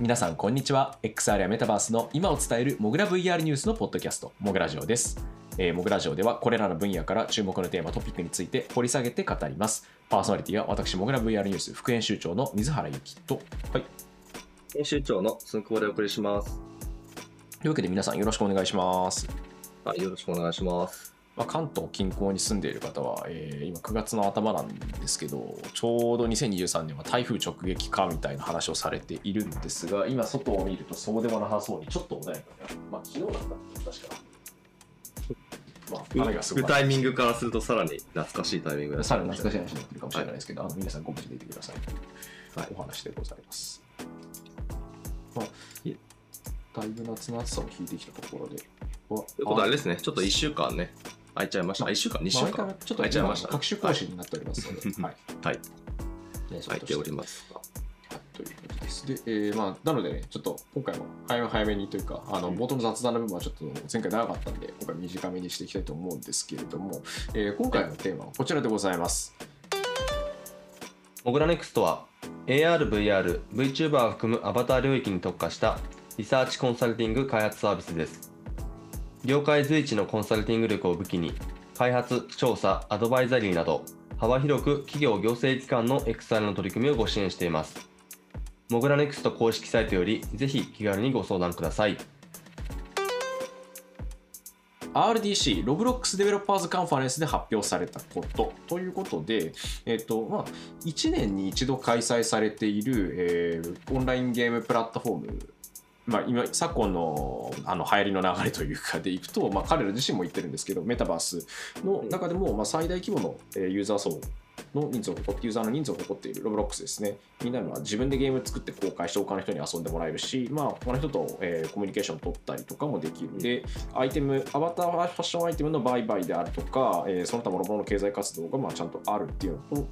はい、皆さんこんにちは。XR やメタバースの今を伝えるモグラ VR ニュースのポッドキャスト、モグラジオです。えー、モグラジオではこれらの分野から注目のテーマ、トピックについて掘り下げて語ります。パーソナリティは私、モグラ VR ニュース副編集長の水原ゆきと、はい。編集長のすんくぼでお送りします。というわけで皆さんよろしくお願いします。はい、よろしくお願いします。まあ、関東近郊に住んでいる方は、えー今9月の頭なんですけどちょうど2023年は台風直撃かみたいな話をされているんですが今外を見るとそうでもなさそうにちょっと穏やかでまあ昨日なんだ確かまあ雨がすごいタイミングからするとさらに懐かしいタイミングださらに懐かしい話になってるかもしれないですけど、あの皆さんご無事でいてください。というはい。お話でございます。まあ、いだいぶ夏の暑さを引いてきたところで。とということはあれですね、ちょっと1週間ね、空いちゃいました。あ、1週間、2週間ちょっと空いちゃいました。各種更新になっておりますので、はい。はい、ね空いております。はいという感じです。で、えーまあ、なのでね、ちょっと今回も早め早めにというか、あの冒頭の雑談の部分はちょっと前回長かったんで、今回短めにしていきたいと思うんですけれども、えー今回のテーマはこちらでございます。モグラネクストは AR、VR、VTuber を含むアバター領域に特化したリサーチコンサルティング開発サービスです。業界随一のコンサルティング力を武器に、開発、調査、アドバイザリーなど、幅広く企業行政機関の XR の取り組みをご支援しています。モグラネクスト公式サイトより、ぜひ気軽にご相談ください。RDC、ロブロックスデベロッパーズカンファレンスで発表されたことということで、えっとまあ、1年に一度開催されている、えーオンラインゲームプラットフォームまあ、今昨今のあの流行りの流れというかでいくと、まあ、彼ら自身も言ってるんですけどメタバースの中でも、まあ、最大規模のえーユーザー層の人数を誇ってユーザーの人数を誇っているロブロックスですね。みんなのは自分でゲーム作って公開して他の人に遊んでもらえるし、まあ、他の人と、えーコミュニケーション取ったりとかもできる。でアイテムアバターファッションアイテムの売買であるとか、えーその他諸々の経済活動がまあちゃんとあるっていうのとまあ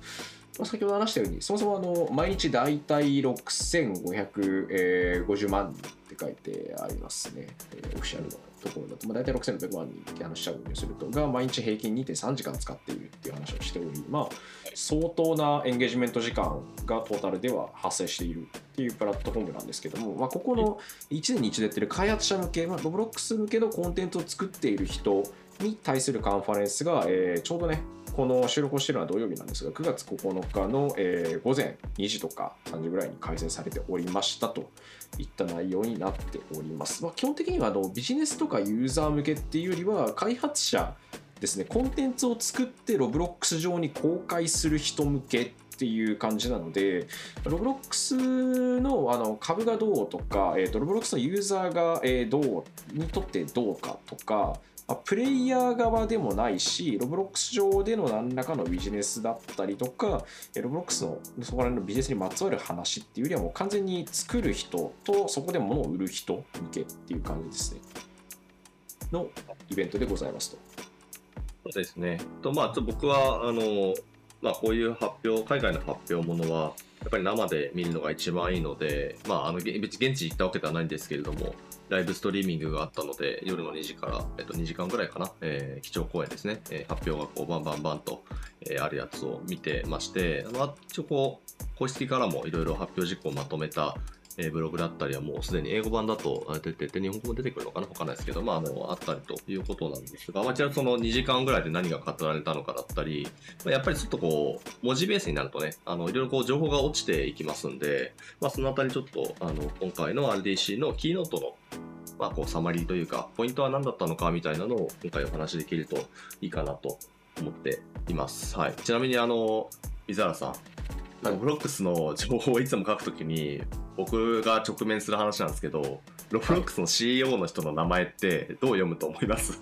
先ほど話したように、そもそもあの毎日大体6550万人って書いてありますね。えーオフィシャルのところだと、まあ、大体6600万人って話しちゃうようにすると、が毎日平均2.3時間使っているっていう話をしており、まあ、相当なエンゲージメント時間がトータルでは発生しているっていうプラットフォームなんですけども、まあ、ここの1年に一度やってる開発者向け、まあ、ロブロックス向けのコンテンツを作っている人に対するカンファレンスが、えーちょうどね、この収録をしているのは土曜日なんですが、9月9日の、えー午前2時とか3時ぐらいに開催されておりましたといった内容になっております。まあ、基本的にはあのビジネスとかユーザー向けっていうよりは、開発者ですね、コンテンツを作ってロブロックス上に公開する人向けっていう感じなので、ロブロックスのあの株がどうとか、えーと、ロブロックスのユーザーが、えどうにとってどうかとか、まあプレイヤー側でもないし、ロブロックス上での何らかのビジネスだったりとか、ロブロックスのそこら辺のビジネスにまつわる話っていうよりはもう完全に作る人とそこで物を売る人向けっていう感じですね。のイベントでございますと。そうですね。とまあ、ちょ僕はあの、まあ、こういう発表、海外の発表ものは、やっぱり生で見るのが一番いいので、まあ、あのげ別に現地行ったわけではないんですけれども、ライブストリーミングがあったので、夜の2時から、えっと、2時間ぐらいかな、えー基調講演ですね、えー発表がこうバンバンバンと、えーあるやつを見てまして、まあ、一応こう、公式からもいろいろ発表事項をまとめた、えブログだったりはもうすでに英語版だと出てて、日本語も出てくるのかな？わかんないですけど、まあ、あの、あったりということなんですが、まあ、ちらその2時間ぐらいで何が語られたのかだったり、まあやっぱりちょっとこう、文字ベースになるとね、あの、いろいろこう、情報が落ちていきますんで、まあ、そのあたりちょっと、あの、今回の RDC のキーノートの、まあ、こう、サマリーというか、ポイントは何だったのかみたいなのを今回お話しできるといいかなと思っています。はい。ちなみに、あの、水原さん、ロブロックスの情報をいつも書くときに、僕が直面する話なんですけど、ロブロックスの CEO の人の名前ってどう読むと思います？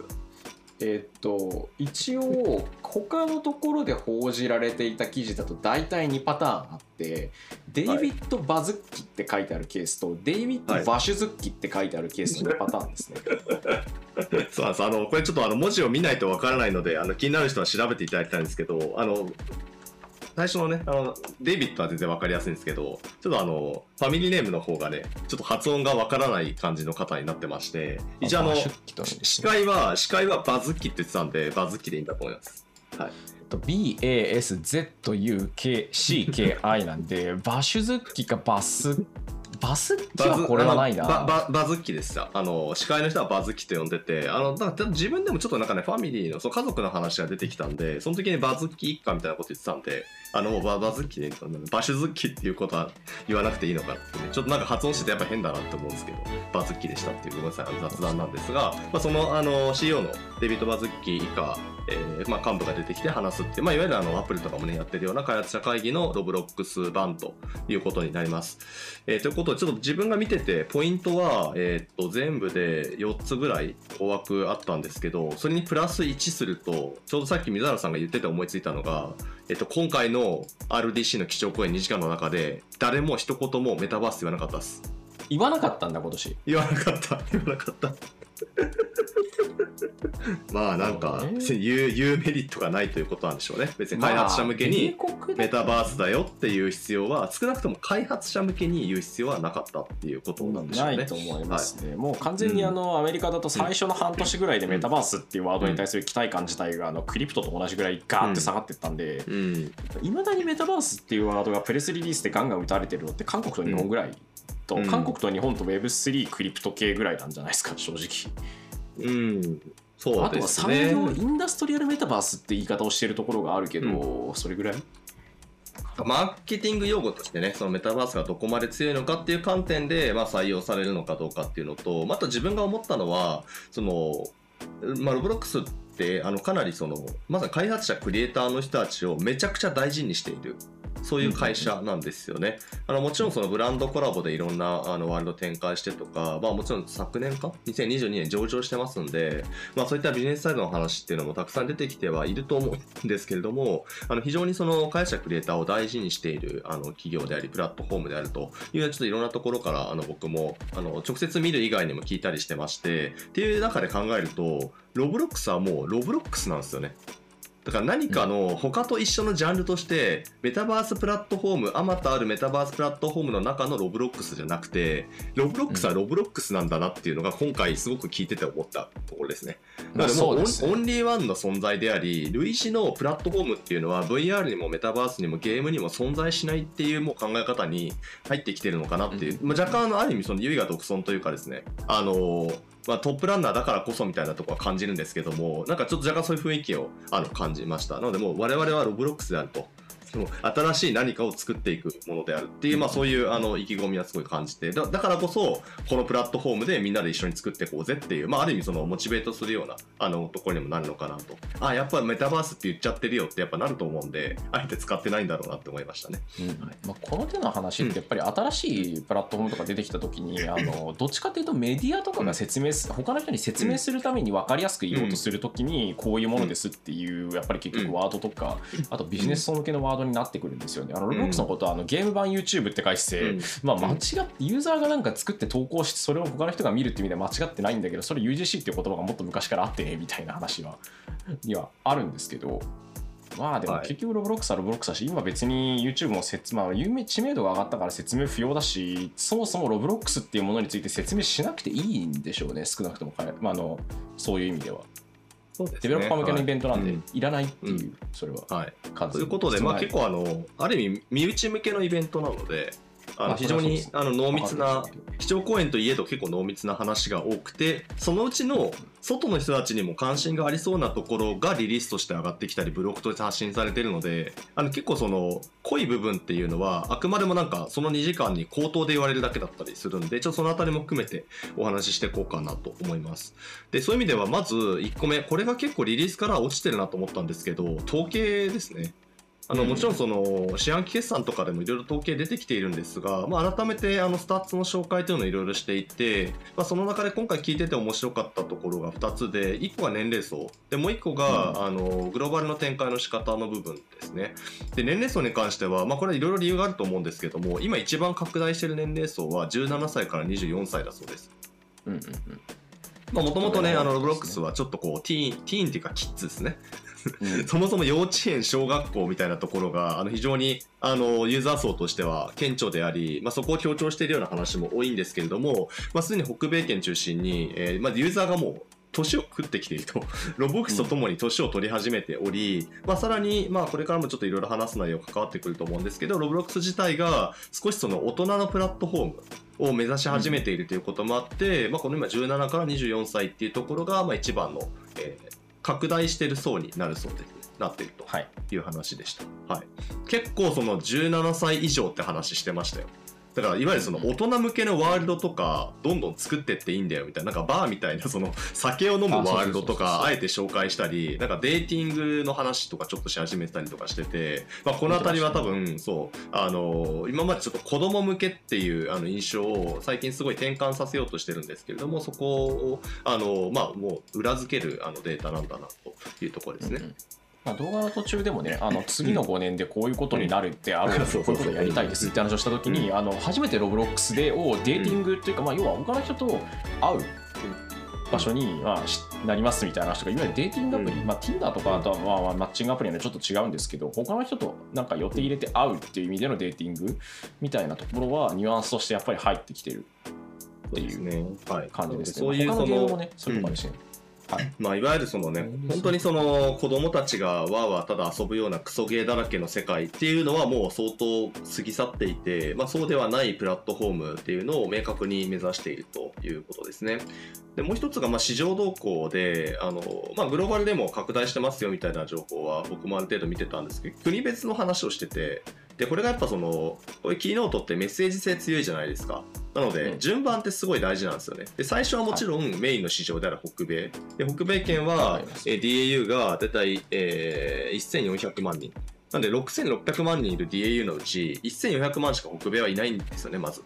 えーっと一応他のところで報じられていた記事だと大体2パターンあってデイビッド・バズッキって書いてあるケースと、デイビッド・はいバシュズッキって書いてあるケースの2パターンですね。そうなんです。あの、これちょっとあの、文字を見ないとわからないので、あの、気になる人は調べていただきたいんですけど、あの、最初のね、あの、デイビッドは全然わかりやすいんですけど、ちょっとあの、ファミリーネームの方がね、ちょっと発音がわからない感じの方になってまして、一応あの司会は、司会はバズッキって言ってたんで、バズッキでいいんだと思います。と BASZUKCKI なんで、バシュズッキかバスバズッキはこれはないな。バババズッキですよあの司会の人はバズッキと呼んでてあのだから自分でもちょっとなんかねファミリーのそう家族の話が出てきたんでその時にバズッキ一家みたいなこと言ってたんであのババズッキでいいのかなバシュズッキっていうことは言わなくていいのかってねちょっとなんか発音しててやっぱ変だなって思うんですけどバズッキでしたっていうごめんなさい雑談なんですが、まあ、そのあの CEO のデビッド・バズッキ以下えーまあ、幹部が出てきて話すっていう、まあ、いわゆるあのアプリとかもねやってるような開発者会議のロブロックス版ということになります。えーということでちょっと自分が見ててポイントは、えー、と全部で4つぐらい大枠あったんですけどそれにプラス1するとちょうどさっき水原さんが言ってて思いついたのが、えー、と今回の RDC の基調講演2時間の中で誰も一言もメタバース言わなかったです。言わなかったんだ、今年。言わなかった言わなかった まあなんか、言う言うメリットがないということなんでしょうね。別に開発者向けにメタバースだよっていう必要は少なくとも開発者向けに言う必要はなかったっていうことなんでしょうね。ないと思いますね、もう完全にあの、アメリカだと最初の半年ぐらいでメタバースっていうワードに対する期待感自体があのクリプトと同じぐらいガーって下がってったんでうん。いま、未だにメタバースっていうワードがプレスリリースでガンガン打たれてるのって韓国と日本ぐらいと、うん。韓国と日本と Web3 クリプト系ぐらいなんじゃないですか 正直。うん。そうあとは産業インダストリアルメタバースって言い方をしてるところがあるけど、それぐらい？マーケティング用語としてね、そのメタバースがどこまで強いのかっていう観点で、まあ、採用されるのかどうかっていうのと、また自分が思ったのは、その、まあ、ロブロックスって、あの、かなりその、まさに開発者、クリエイターの人たちをめちゃくちゃ大事にしている。そういう会社なんですよね。あのもちろんそのブランドコラボでいろんなあのワールド展開してとか、まあもちろん昨年か ?2022 年上場してますんで、まあそういったビジネスサイドの話っていうのもたくさん出てきてはいると思うんですけれども、あの非常にその会社クリエイターを大事にしているあの企業であり、プラットフォームであるというちょっといろんなところからあの僕もあの直接見る以外にも聞いたりしてまして、っていう中で考えると、ロブロックスはもうロブロックスなんですよね。だから何かの他と一緒のジャンルとして、メタバースプラットフォーム、あまたあるメタバースプラットフォームの中のロブロックスじゃなくて、ロブロックスはロブロックスなんだなっていうのが今回すごく聞いてて思ったところですね。まあだからもうオンリーワンの存在であり、類似のプラットフォームっていうのは VR にもメタバースにもゲームにも存在しないっていうもう考え方に入ってきてるのかなっていう、まあ、若干ある意味その唯我独尊というかですね、あのーまあ、トップランナーだからこそみたいなとこは感じるんですけども、なんかちょっと若干そういう雰囲気をあの感じました。なので、もう我々はロブロックスであると。その新しい何かを作っていくものであるっていう、まあ、そういうあの意気込みはすごい感じてだだからこそこのプラットフォームでみんなで一緒に作っていこうぜっていう、まあ、ある意味そのモチベートするようなあのところにもなるのかなと。あやっぱメタバースって言っちゃってるよってやっぱなると思うんであえて使ってないんだろうなって思いましたね。まあ、この手の話ってやっぱり新しいプラットフォームとか出てきた時に、あのどっちかっていうとメディアとかが説明す他の人に説明するために分かりやすく言おうとする時にこういうものですっていうやっぱり結局ワードとかあとビジネス層向けのワードになってくるんですよね。あのロブロックスのことはあのゲーム版 YouTube って返して、うん。まあ、間違ってユーザーがなんか作って投稿してそれを他の人が見るっていう意味では間違ってないんだけどそれ UGC っていう言葉がもっと昔からあってねみたいな話はにはあるんですけどまあでもはい。結局ロブロックスはロブロックスだし、今別に YouTube も説、まあ、有名知名度が上がったから説明不要だしそもそもロブロックスっていうものについて説明しなくていいんでしょうね少なくとも、まあ、あのそういう意味ではそうですデベロッパー向けのイベントなんで、はい。いらないっていう、うん。それははい、完全にということで、まあ、必結構あのある意味身内向けのイベントなのであまあの非常にあの濃密な基調講演といえど結構濃密な話が多くてそのうちの外の人たちにも関心がありそうなところがリリースとして上がってきたりブログとして発信されているのであの結構その濃い部分っていうのはあくまでもなんかその2時間に口頭で言われるだけだったりするんでちょっとそのあたりも含めてお話ししていこうかなと思います。でそういう意味ではまず1個目これが結構リリースから落ちてるなと思ったんですけど統計ですねあのうん。もちろんその四半期決算とかでもいろいろ統計出てきているんですが、まあ、改めてあのスタッツの紹介というのをいろいろしていて、まあ、その中で今回聞いてて面白かったところが2つで1個が年齢層。でもう1個が、あのグローバルの展開の仕方の部分ですね。で年齢層に関しては、まあ、これはいろいろ理由があると思うんですけども今一番拡大している年齢層は17歳から24歳だそうです。うんうんもともとね、あの、ロブロックスはちょっとこう、ティーン、ティーンっていうか、キッズですね。そもそも幼稚園、小学校みたいなところが、あの、非常に、あの、ユーザー層としては顕著であり、まあ、そこを強調しているような話も多いんですけれども、まあ、すでに北米圏中心に、えーまあ、ユーザーがもう、年を食ってきていると。ロブロックスとともに年を取り始めており、まあ、さらに、まあ、これからもちょっといろいろ話す内容関わってくると思うんですけどロブロックス自体が少しその大人のプラットフォームを目指し始めているということもあって、まあ、この今17から24歳っていうところがまあ一番の、えー拡大している層になるそうでなっているという話でした、はい、結構その17歳以上って話してましたよ。だからいわゆるその大人向けのワールドとかどんどん作ってっていいんだよみたいななんかバーみたいなその酒を飲むワールドとかあえて紹介したりなんかデーティングの話とかちょっとし始めてたりとかしてて、まあ、この辺りは多分そうあの今までちょっと子供向けっていうあの印象を最近すごい転換させようとしてるんですけれどもそこをあのまあもう裏付けるあのデータなんだなというところですね。うんうんまあ、動画の途中でもねあの次の5年でこういうことになるってあるのでこういうことやりたいですって話をした時にあの初めてロブロックスでをデーティングっていうか、まあ、要は他の人と会う場所に、まあ、しなりますみたいな話とかいわゆるデーティングアプリ、うん。まあ、Tinder とかとは、まあまあ、マッチングアプリはちょっと違うんですけど他の人となんか予定入れて会うっていう意味でのデーティングみたいなところはニュアンスとしてやっぱり入ってきてるっていうね、はい、感じですね。そういうそものねそういうのかもし。れない。はいまあ、いわゆるそのねうん、本当にその子供たちがわーわーただ遊ぶようなクソゲーだらけの世界っていうのはもう相当過ぎ去っていて、まあ、そうではないプラットフォームっていうのを明確に目指しているということですね。でもう一つがまあ市場動向であの、まあ、グローバルでも拡大してますよみたいな情報は僕もある程度見てたんですけど国別の話をしててでこれがやっぱそのこういうキーノートってメッセージ性強いじゃないですか。なので、うん順番ってすごい大事なんですよね。で、最初はもちろんメインの市場である北米。で、北米圏はえー DAU がだいたい、えー1400万人。なんで、6600万人いる DAU のうち、1400万しか北米はいないんですよね、まず。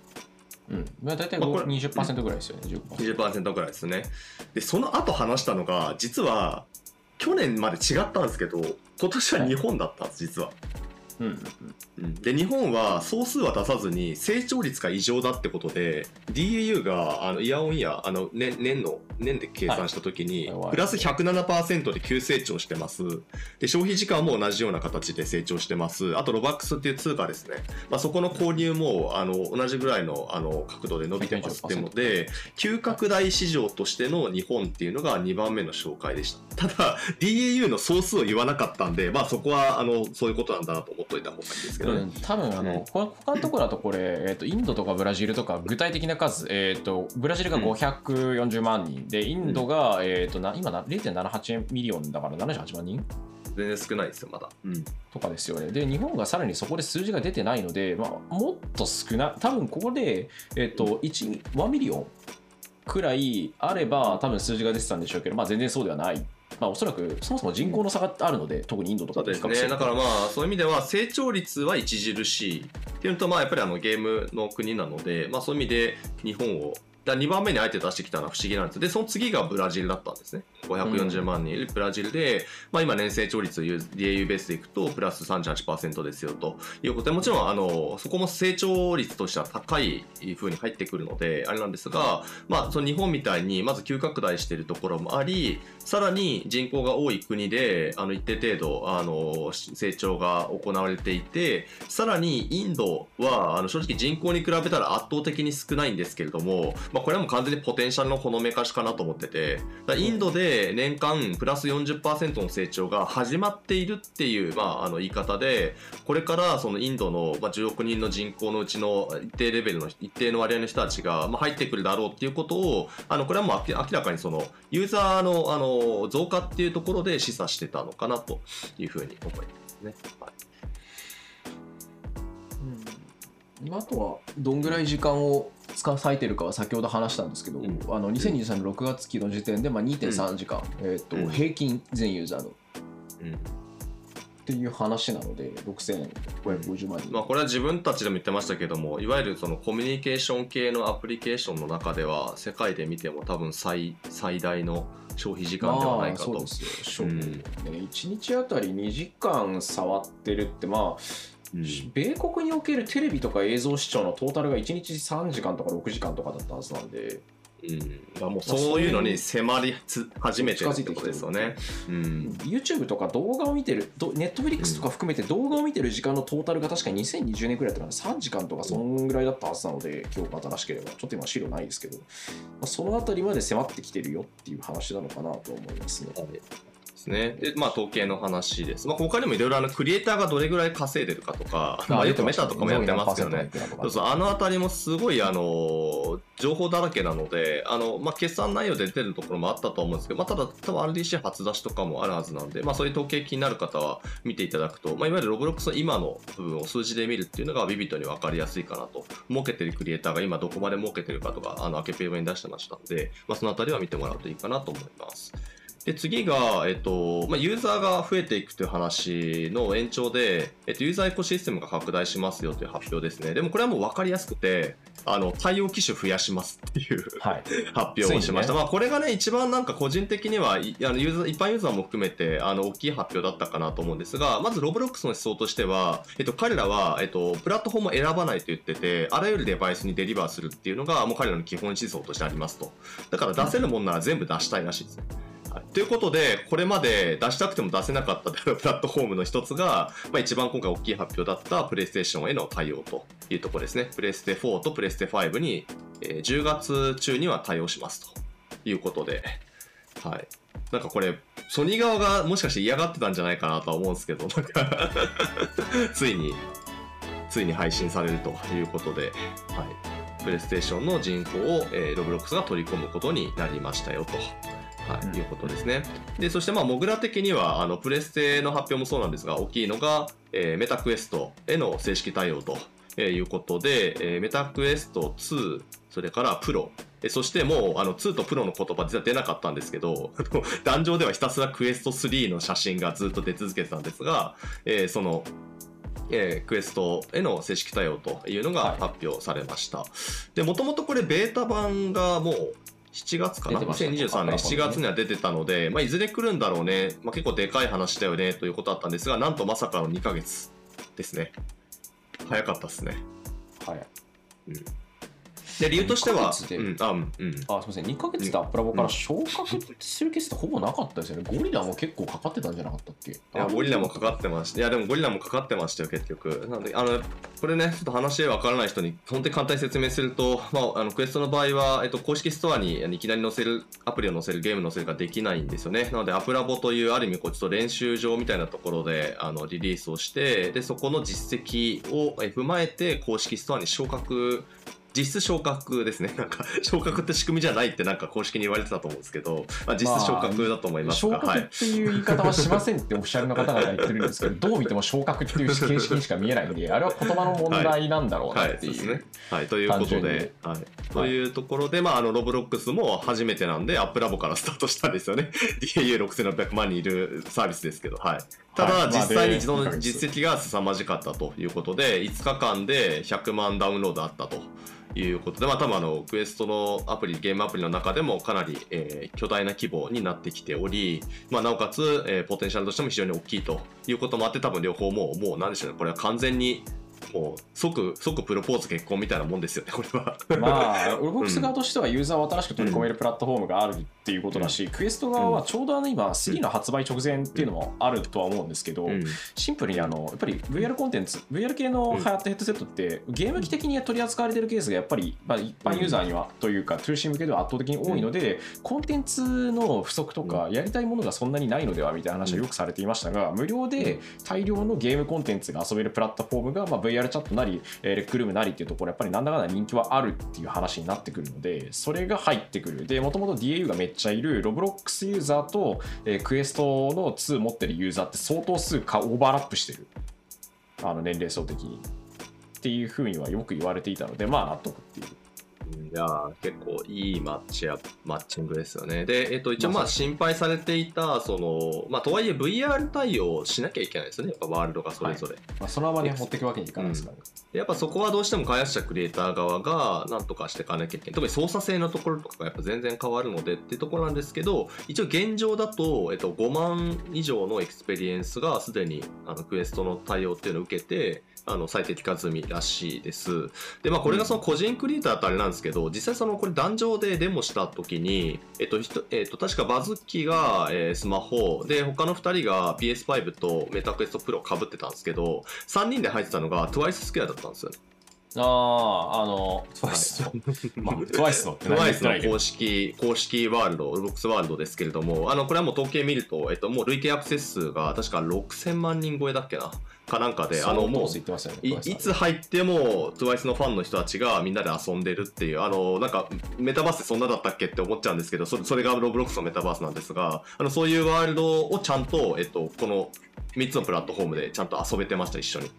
うんまあ、大体まあこれ20%ぐらいですよね、15%。20%ぐらいですね。で、その後話したのが、実は、去年まで違ったんですけど、今年は日本だったんです、実は。うんうんうんで日本は総数は出さずに成長率が異常だってことで DAU があのイヤオンイヤーあの年年の年で計算した時に、はい。プラス107%で急成長してます。で消費時間も同じような形で成長してます。あとロバックスっていう通貨ですね、まあ、そこの購入もあの同じぐらいのあの角度で伸びてます。ってので急拡大市場としての日本っていうのが2番目の紹介でした。ただ DAU の総数を言わなかったんでまあそこはあのそういうことなんだなと思っといた方がいいですけどね、うん、多分あの、他のところだとこれ、えー、とインドとかブラジルとか具体的な数、えー、とブラジルがうん。540万人、でインドが、えー、とな今な0.78ミリオンだから78万人？全然少ないですよまだ、うん、とかですよね。で、日本がさらにそこで数字が出てないので、まあ、もっと少な、多分ここで、えっ、と、1、1ミリオンくらいあれば、多分数字が出てたんでしょうけど、まあ、全然そうではない。まあ、おそらく、そもそも人口の差があるので、特にインドとそうですね。だからまあそういう意味では成長率は著しい。っていうのとまあやっぱりあのゲームの国なので、まあ、そういう意味で日本をだ2番目にあえて出してきたのは不思議なんですでその次がブラジルだったんですね。540万人。いるブラジルで、まあ、今年成長率 DAU ベースでいくとプラス38%ですよと。いうことでもちろんあのそこも成長率としては高い風に入ってくるのであれなんですが、まあ、その日本みたいにまず急拡大しているところもありさらに人口が多い国であの一定程度あの成長が行われていてさらにインドはあの正直人口に比べたら圧倒的に少ないんですけれども、まあ、これはもう完全にポテンシャルのほのめかしかなと思っててインドで年間プラス40%の成長が始まっているっていう、まあ、あの言い方でこれからそのインドの、10億人の人口のうちの一定レベルの一定の割合の人たちが、入ってくるだろうっていうことをあのこれはもう明らかにそのユーザーのあの増加っていうところで示唆してたのかなというふうに思いますね。はいあとはどんぐらい時間を割いてるかは先ほど話したんですけど、うん。あの2023年6月期の時点でまあ2.3時間、えーとうん。平均全ユーザーの。っうん。ていう話なので6550万人、まあ、これは自分たちでも言ってましたけどもいわゆるそのコミュニケーション系のアプリケーションの中では世界で見ても多分最最大の消費時間ではないかと。まあ、そうですよ、うん。ね、1日あたり2時間触ってるってまあうん。米国におけるテレビとか映像視聴のトータルが1日3時間とか6時間とかだったはずなんで、うん。まあ、もうそういうのに迫り始めてるってことですよね。うん、YouTube とか動画を見てる、Netflix とか含めて動画を見てる時間のトータルが確かに2020年くらいだったら3時間とかそんぐらいだったはずなので、記憶が正しければ、ちょっと今資料ないですけど、まあ、そのあたりまで迫ってきてるよっていう話なのかなと思いますね。はいですね。で、まあ、統計の話です。まあ、他にもいろいろあの、クリエイターがどれぐらい稼いでるかとか、まあ、よくメタとかもやってますけどね。そうそう、あのあたりもすごい、あの、情報だらけなので、あの、まあ、決算内容で出てるところもあったと思うんですけど、まあ、ただ、多分 RDC 初出しとかもあるはずなんで、まあ、そういう統計気になる方は見ていただくと、まあ、いわゆるロブロックスの今の部分を数字で見るっていうのがビビットに分かりやすいかなと。儲けてるクリエイターが今どこまで儲けてるかとか、あの、アケペイに出してましたんで、まあ、そのあたりは見てもらうといいかなと思います。で次が、えっとまあ、ユーザーが増えていくという話の延長で、えっと、ユーザーエコシステムが拡大しますよという発表ですね。でもこれはもう分かりやすくて、あの対応機種増やしますっていう、はい、発表をしました。ね、まあ、これがね、一番なんか個人的には、あのユーザー一般ユーザーも含めてあの大きい発表だったかなと思うんですが、まずロブロックスの思想としては、えっと、彼らは、えっと、プラットフォームを選ばないと言ってて、あらゆるデバイスにデリバーするっていうのが、もう彼らの基本思想としてありますと。だから出せるもんなら全部出したいらしいですね。ということで、これまで出したくても出せなかった プラットフォームの一つが、まあ、一番今回大きい発表だったプレイステーションへの対応というところですね。プレステ4とプレステ5に、えー、10月中には対応しますということで、はい。なんかこれ、ソニー側がもしかして嫌がってたんじゃないかなとは思うんですけど、なんか ついに、ついに配信されるということで、はい。プレイステーションの人口を、えー、ロブロックスが取り込むことになりましたよと。はい、いうことですね。で、そしてまあ、モグラ的には、あの、プレステの発表もそうなんですが、大きいのが、えー、メタクエストへの正式対応と。えー、いうことで、えー、メタクエスト2、それからプロ、えそしてもうあの2とプロの言葉実は出なかったんですけど、壇上ではひたすらクエスト3の写真がずっと出続けてたんですが、えー、その、えー、クエストへの正式対応というのが発表されました。はい、で、もともとこれベータ版がもう7月かな2023年7月には出てたので、まあ、いずれ来るんだろうね、まあ、結構でかい話だよねということだったんですがなんとまさかの2ヶ月ですね。早かったですね。はい、うんで理由としては、うん、あ、うん、あすみません、2か月でアップラボから昇格するケースってほぼなかったですよね。ゴリラも結構かかってたんじゃなかったっけ？いや、ゴリラもかかってました。いや、でもゴリラもかかってましたよ、結局。なんで、あの、これね、ちょっと話わからない人に、本当に簡単に説明すると、まあ、あの、クエストの場合は、えっと、公式ストアにいきなり載せる、アプリを載せる、ゲーム載せるができないんですよね。なので、アプラボという、ある意味、こう、ちょっと練習場みたいなところで、あの、リリースをして、で、そこの実績を踏まえて、公式ストアに昇格実質昇格ですね。なんか、昇格って仕組みじゃないってなんか公式に言われてたと思うんですけど、まあ、実質昇格だと思いますが、まあ、昇格っていう言い方はしませんってオフィシャルの方々言ってるんですけど、どう見ても昇格っていう形式にしか見えないんで、あれは言葉の問題なんだろうなっていう。はい、はい、ね。はい、ということで、はい、というところで、まあ、あの、ロブロックスも初めてなんで、アップラボからスタートしたんですよね。DAU6600 万人いるサービスですけど、はい。ただ、実際にその実績が凄まじかったということで、5日間で100万ダウンロードあったと。いうことで、まあ、多分あのクエストのアプリゲームアプリの中でもかなり、えー、巨大な規模になってきており、まあ、なおかつ、えー、ポテンシャルとしても非常に大きいということもあって多分両方もうもう何でしょうね。これは完全にもう即即プロポーズ結婚みたいなもんですよねこれは。まあウルボックス側としてはユーザーを新しく取り込めるプラットフォームがあるっていうことだし、うん、クエスト側はちょうどあの今3の発売直前っていうのもあるとは思うんですけど、うん、シンプルにあのやっぱり VR コンテンツ VR 系の流行ったヘッドセットってゲーム機的に取り扱われてるケースがやっぱり、まあ、一般ユーザーにはというか 2C 向けでは圧倒的に多いので、コンテンツの不足とかやりたいものがそんなにないのではみたいな話はよくされていましたが無料で大量のゲームコンテンツが遊べるプラットフォームが、まあ、VR チャットなりえレックルームなりっていうところやっぱりなんだかんだ人気はあるっていう話になってくるのでそれが入ってくる。でもともと DAU がめっちゃいるロブロックスユーザーと、えー、クエストの2持ってるユーザーって相当数かオーバーラップしてる。あの年齢層的に。っていうふうにはよく言われていたのでまあ納得っていう。いや結構いいマッチアマッチングですよね。で、えっと、一応まあ心配されていた、その、まあ、とはいえ VR 対応しなきゃいけないですよね、やっぱワールドがそれぞれ。はい、まあ、そのままに持っていくわけにいかないですからね、うん。やっぱそこはどうしても開発者クリエイター側がなんとかしていかなきゃいけない。特に操作性のところとかがやっぱ全然変わるのでっていうところなんですけど、一応現状だと、えっと、5万以上のエクスペリエンスがすでにあのクエストの対応っていうのを受けて、あの最適化済みらしいです。で、まあ、これがその個人クリエイターだとあれなんですけど、実際そのこれ壇上でデモした時に、えっと、ひとえっと、確かバズッキが、えースマホで、他の2人が PS5 とメタクエストプロ被ってたんですけど、3人で入ってたのが TWICE スクエアだったんですよね。ああ、あの、トワイスの、まあ、トワイスのって何 言ってない TWICE けどの公。式、公式ワールド、ロボックスワールドですけれども、あの、これはもう統計見ると、えっと、もう累計アクセス数が確か6000万人超えだっけな？かなんかで、あの、もう、ね。いいつ入っても TWICE のファンの人たちがみんなで遊んでるっていうあのなんかメタバースってそんなだったっけって思っちゃうんですけどそれそれがロブロックスのメタバースなんですがあのそういうワールドをちゃんと、えっと、この3つのプラットフォームでちゃんと遊べてました一緒にはい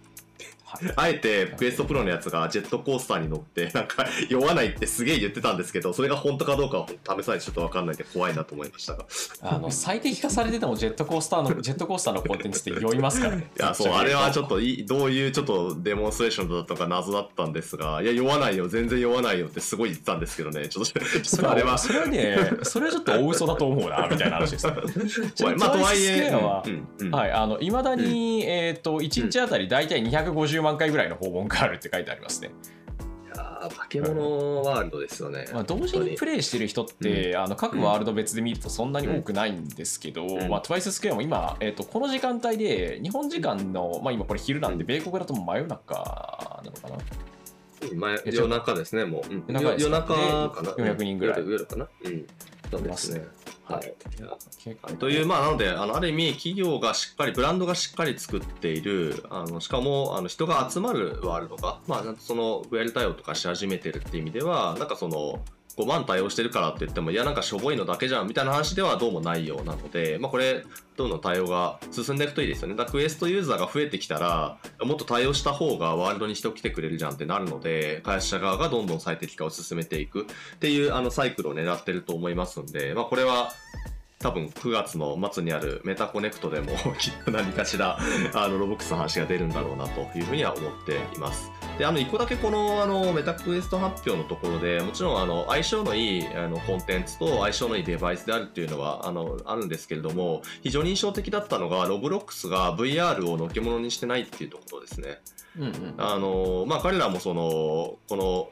あえてクエストプロのやつがジェットコースターに乗ってなんか酔わないってすげえ言ってたんですけどそれが本当かどうかは試さないとちょっと分かんないんで怖いなと思いましたが。あの最適化されててもジェットコースターの ジェットコースターのコンテンツって酔いますからね。いや、そう、あれはちょっといい、どういうちょっとデモンストレーションだったのか謎だったんですが、いや、酔わないよ、全然酔わないよってすごい言ってたんですけどね、ちょっと、それはとあれは、それはね、それはちょっと大嘘だと思うなみたいな話です。まあ、とはいえ、うんうんうん。はい、あの未だに、えっ、と1日あたり大体250万回ぐらいの訪問があるって書いてありますね。化け物ワールドですよね。まあ、同時にプレイしてる人って、あの各ワールド別で見るとそんなに多くないんですけど、んまあ、トワイススクエアも今、えー、とこの時間帯で日本時間の、まあ、今これ昼なんで米国だと真夜中なのかな？まあ、夜中ですね、もう。うん夜中か？な？で400人ぐらい夜夜かな？うん。そうですね。。はい。いという、まあ、なので、あのある意味、企業がしっかり、ブランドがしっかり作っている、あのしかもあの人が集まるワールドが、まあ、その VR 対応とかし始めてるっていう意味では、なんかその、5万対応してるからって言っても、いや、なんかしょぼいのだけじゃんみたいな話ではどうもないようなので、まあ、これ、どんどん対応が進んでいくといいですよね。だからクエストユーザーが増えてきたら、もっと対応した方がワールドに人来てくれるじゃんってなるので、会社側がどんどん最適化を進めていくっていうあのサイクルを狙ってると思いますんで、まあ、これは多分9月の末にあるメタコネクトでも きっと何かしらあのロブロックスの話が出るんだろうなというふうには思っています。で、あの、一個だけこのあのメタクエスト発表のところで、もちろんあの相性のいいあのコンテンツと相性のいいデバイスであるっていうのはあのあるんですけれども、非常に印象的だったのが、ロブロックスが VR をのけものにしてないっていうところですね。うんうんあのまあ、彼らもそのこの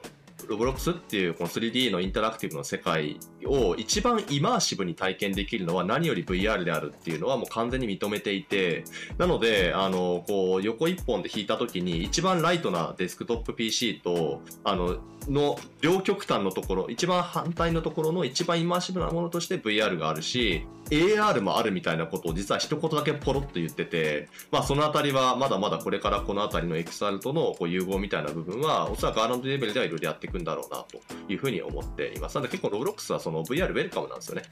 ロブロックスっていうこの 3D のインタラクティブの世界を一番イマーシブに体験できるのは何より VR であるっていうのはもう完全に認めていてなのであのこう横一本で引いた時に一番ライトなデスクトップ PC とあのの両極端のところ一番反対のところの一番イマーシブなものとして VR があるし AR もあるみたいなことを実は一言だけポロッと言っててまあそのあたりはまだまだこれからこのあたりの XR とのこう融合みたいな部分はおそらく R&D レベルではいろいろやっていくんだろうなというふうに思っています。なので結構ロブロックスはその VR ウェルカムなんですよね。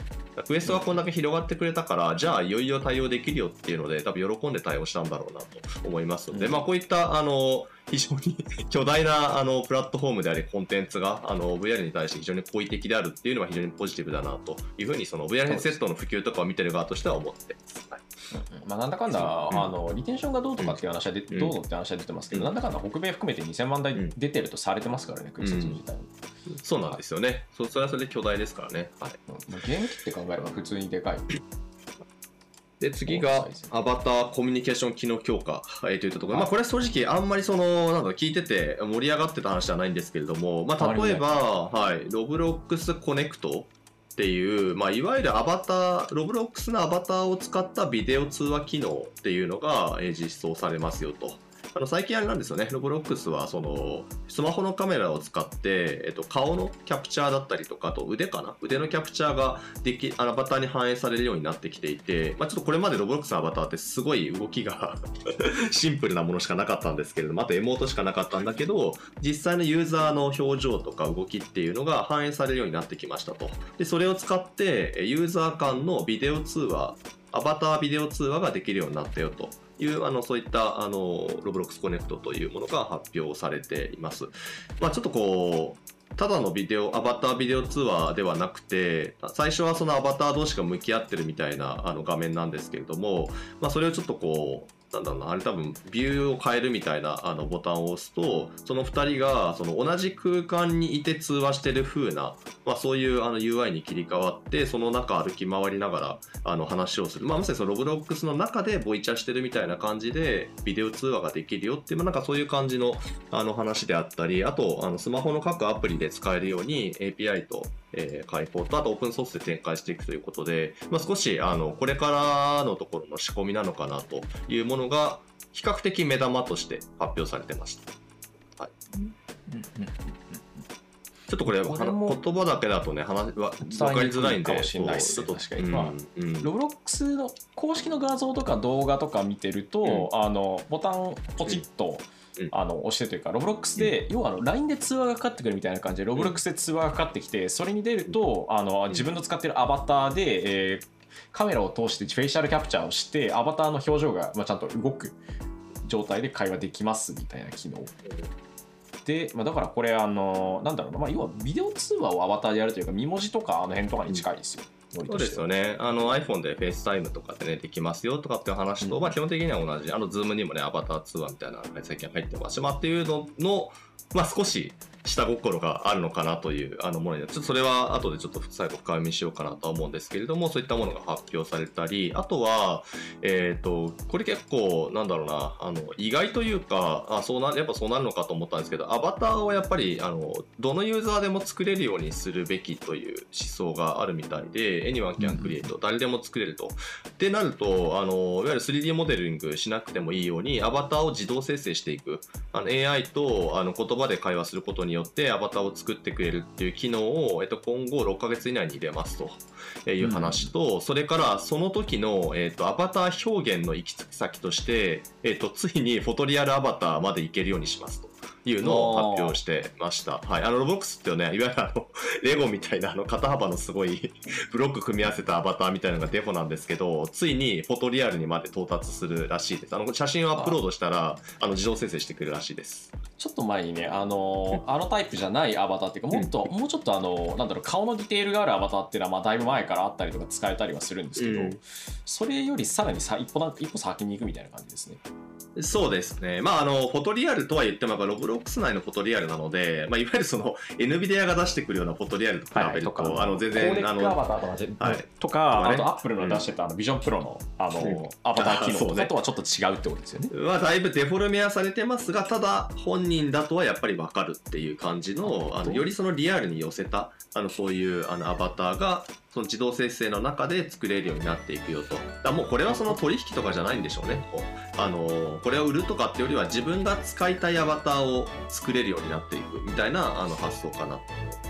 クエストがこんだけ広がってくれたから、じゃあいよいよ対応できるよっていうので多分喜んで対応したんだろうなと思いますので、うんまあこういったあの非常に巨大なあのプラットフォームでありコンテンツがあの VR に対して非常に好意的であるっていうのは非常にポジティブだなというふうにその VR ヘッドセットの普及とかを見てる側としては思って。まあ、なんだかんだ、う。ん。あのリテンションがどうとかっていう話はで、うん。どうぞって話は出てますけど、うん。なんだかんだ北米含めて2000万台うん。出てるとされてますからね、クエスト2自体も。そうなんですよね。そそれはそれで巨大ですからね。はい。ゲーム機って考えれば普通にでかい。で次がアバターコミュニケーション機能強化、えーといったところ、はい。まあ、これは正直あんまりそのなんだ聞いてて盛り上がってた話じゃないんですけれども、まあ、例えば、はい、ロブロックスコネクトっていう、まあ、いわゆるアバターロブロックスのアバターを使ったビデオ通話機能っていうのが、えー実装されますよと。最近あれなんですよね、ロブロックスはそのスマホのカメラを使って、えっと、顔のキャプチャーだったりとか、あと腕かな、腕のキャプチャーができアバターに反映されるようになってきていて、まあ、ちょっとこれまでロブロックスのアバターってすごい動きが シンプルなものしかなかったんですけれども、あとエモートしかなかったんだけど、実際のユーザーの表情とか動きっていうのが反映されるようになってきましたと。で、それを使って、ユーザー間のビデオ通話、アバタービデオ通話ができるようになったよと。いうあのそういったあのロブロックスコネクトというものが発表されています。まあ、ちょっとこうただのビデオアバタービデオ通話ではなくて最初はそのアバター同士が向き合ってるみたいなあの画面なんですけれども、まあ、それをちょっとこうなんだろうなあれ多分ビューを変えるみたいなあのボタンを押すとその2人がその同じ空間にいて通話してる風な、まあ、そういうあの UI に切り替わってその中歩き回りながらあの話をする、まあ、まさにそのロブロックスの中でボイチャしてるみたいな感じでビデオ通話ができるよっていう、まあ、なんかそういう感じのあの話であったりあとスマホの各アプリで使えるように API とえー、開放とあとオープンソースで展開していくということで、まあ、少しあのこれからのところの仕込みなのかなというものが比較的目玉として発表されてました。はい。ちょっとこれ言葉だけだとね話は分かりづらいんでかもしれないですね確かに、まあ、うん、ロブロックスの公式の画像とか動画とか見てると、うん、あのボタンポチッと、うん、あの押してというかロブロックスで、要はあの LINE で通話がかかってくるみたいな感じでロブロックスで通話がかかってきてそれに出るとあの自分の使ってるアバターで、えー、カメラを通してフェイシャルキャプチャーをしてアバターの表情が、まあ、ちゃんと動く状態で会話できますみたいな機能。で、まあ、だからこれあのなんだろうな、まあ、要はビデオ通話をアバターでやるというか、見文字とかあの辺とかに近いですよ。そうですよね。あの iPhone で FaceTime とかでね、できますよとかっていう話と、うん、まあ基本的には同じ、あの Zoom にもね、アバター通話みたいなのが最近入ってますし、まあっていうのの、まあ少し下心があるのかなというあのもので、ちょっとそれは後でちょっと最後深読みしようかなと思うんですけれども、そういったものが発表されたり、あとは、えっ、ー、と、これ結構、なんだろうな、あの、意外というか、あ、そうな、やっぱそうなるのかと思ったんですけど、アバターをやっぱり、あの、どのユーザーでも作れるようにするべきという思想があるみたいで、Anyone can create、うん、誰でも作れると。ってなると、あの、いわゆる 3D モデリングしなくてもいいように、アバターを自動生成していく。あの AI とあの言葉で会話することによって、アバターを作ってくれるっていう機能を、えっと、今後6ヶ月以内に入れますという話と、うん、それからその時の、えっと、アバター表現の行き先として、えっと、ついにフォトリアルアバターまでいけるようにしますと。いうのを発表してました。はい。あの、ロボックスってね、いわゆるあの、レゴみたいなあの、肩幅のすごい ブロック組み合わせたアバターみたいなのがデフォなんですけど、ついにフォトリアルにまで到達するらしいです。あの、写真をアップロードしたら、あの、自動生成してくれるらしいです。ちょっと前にね、あの、あのタイプじゃないアバターっていうか、もっと、もうちょっとあの、なんだろう、顔のディテールがあるアバターっていうのは、まあ、だいぶ前からあったりとか使えたりはするんですけど、うん、それよりさらにさ一歩一歩先に行くみたいな感じですね。そうですね。まあ、あの、フォトリアルとは言っても、やっぱロブロックス内のフォトリアルなので、まあ、いわゆるその、NVIDIA が出してくるようなフォトリアルと比べると、はい、あの、全然、あの、はい、とか、あと、アップルの出してた、あの、ビジョンプロの、あの、アバター機能とかとはちょっと違うってことですよね。まあ、だいぶデフォルメはされてますが、ただ、本人だとはやっぱりわかるっていう感じの、あの、よりそのリアルに寄せた、あの、そういう、あの、アバターが、その自動生成の中で作れるようになっていくよと。だもうこれはその取引とかじゃないんでしょうね。こうあのこれを売るとかってよりは自分が使いたいアバターを作れるようになっていくみたいなあの発想かな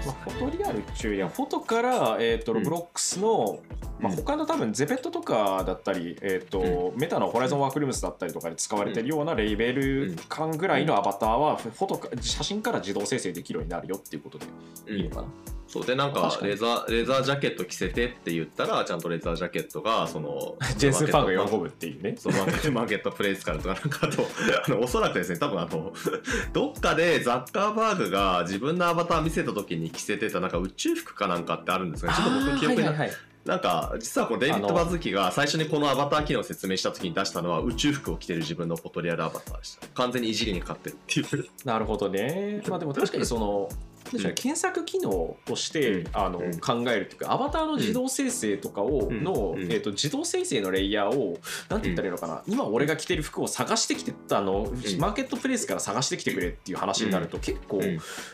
まあ、フォトリアル中やフォトから、えーと、ロブロックスの、うん、まあ、他の多分ゼペットとかだったり、えーと、うん、メタのホライゾンワークルームスだったりとかで使われてるようなレベル感ぐらいのアバターはフォト写真から自動生成できるようになるよっていうことでいいのかな？うんそうでなんかレザーレザージャケット着せてって言ったらちゃんとレザージャケットがその ジェンスファンが喜ぶっていうね。そのマーケットプレイスからとかなんかあとあのおそらくですね多分あの どっかでザッカーバーグが自分のアバター見せた時に着せてたなんか宇宙服かなんかってあるんですかねちょっと僕の記憶に、はいはい、なんか実はこのデイビッド・バズキが最初にこのアバター機能を説明した時に出したのは宇宙服を着てる自分のフォトリアルアバターでした完全にいじりにかかってるってい。うなるほどねまあでも確かにそので検索機能として、あの考えるというかアバターの自動生成とかをの、えー、と自動生成のレイヤーをなんて言ったらいいのかな、今俺が着てる服を探してきてあの、マーケットプレイスから探してきてくれっていう話になると、結構、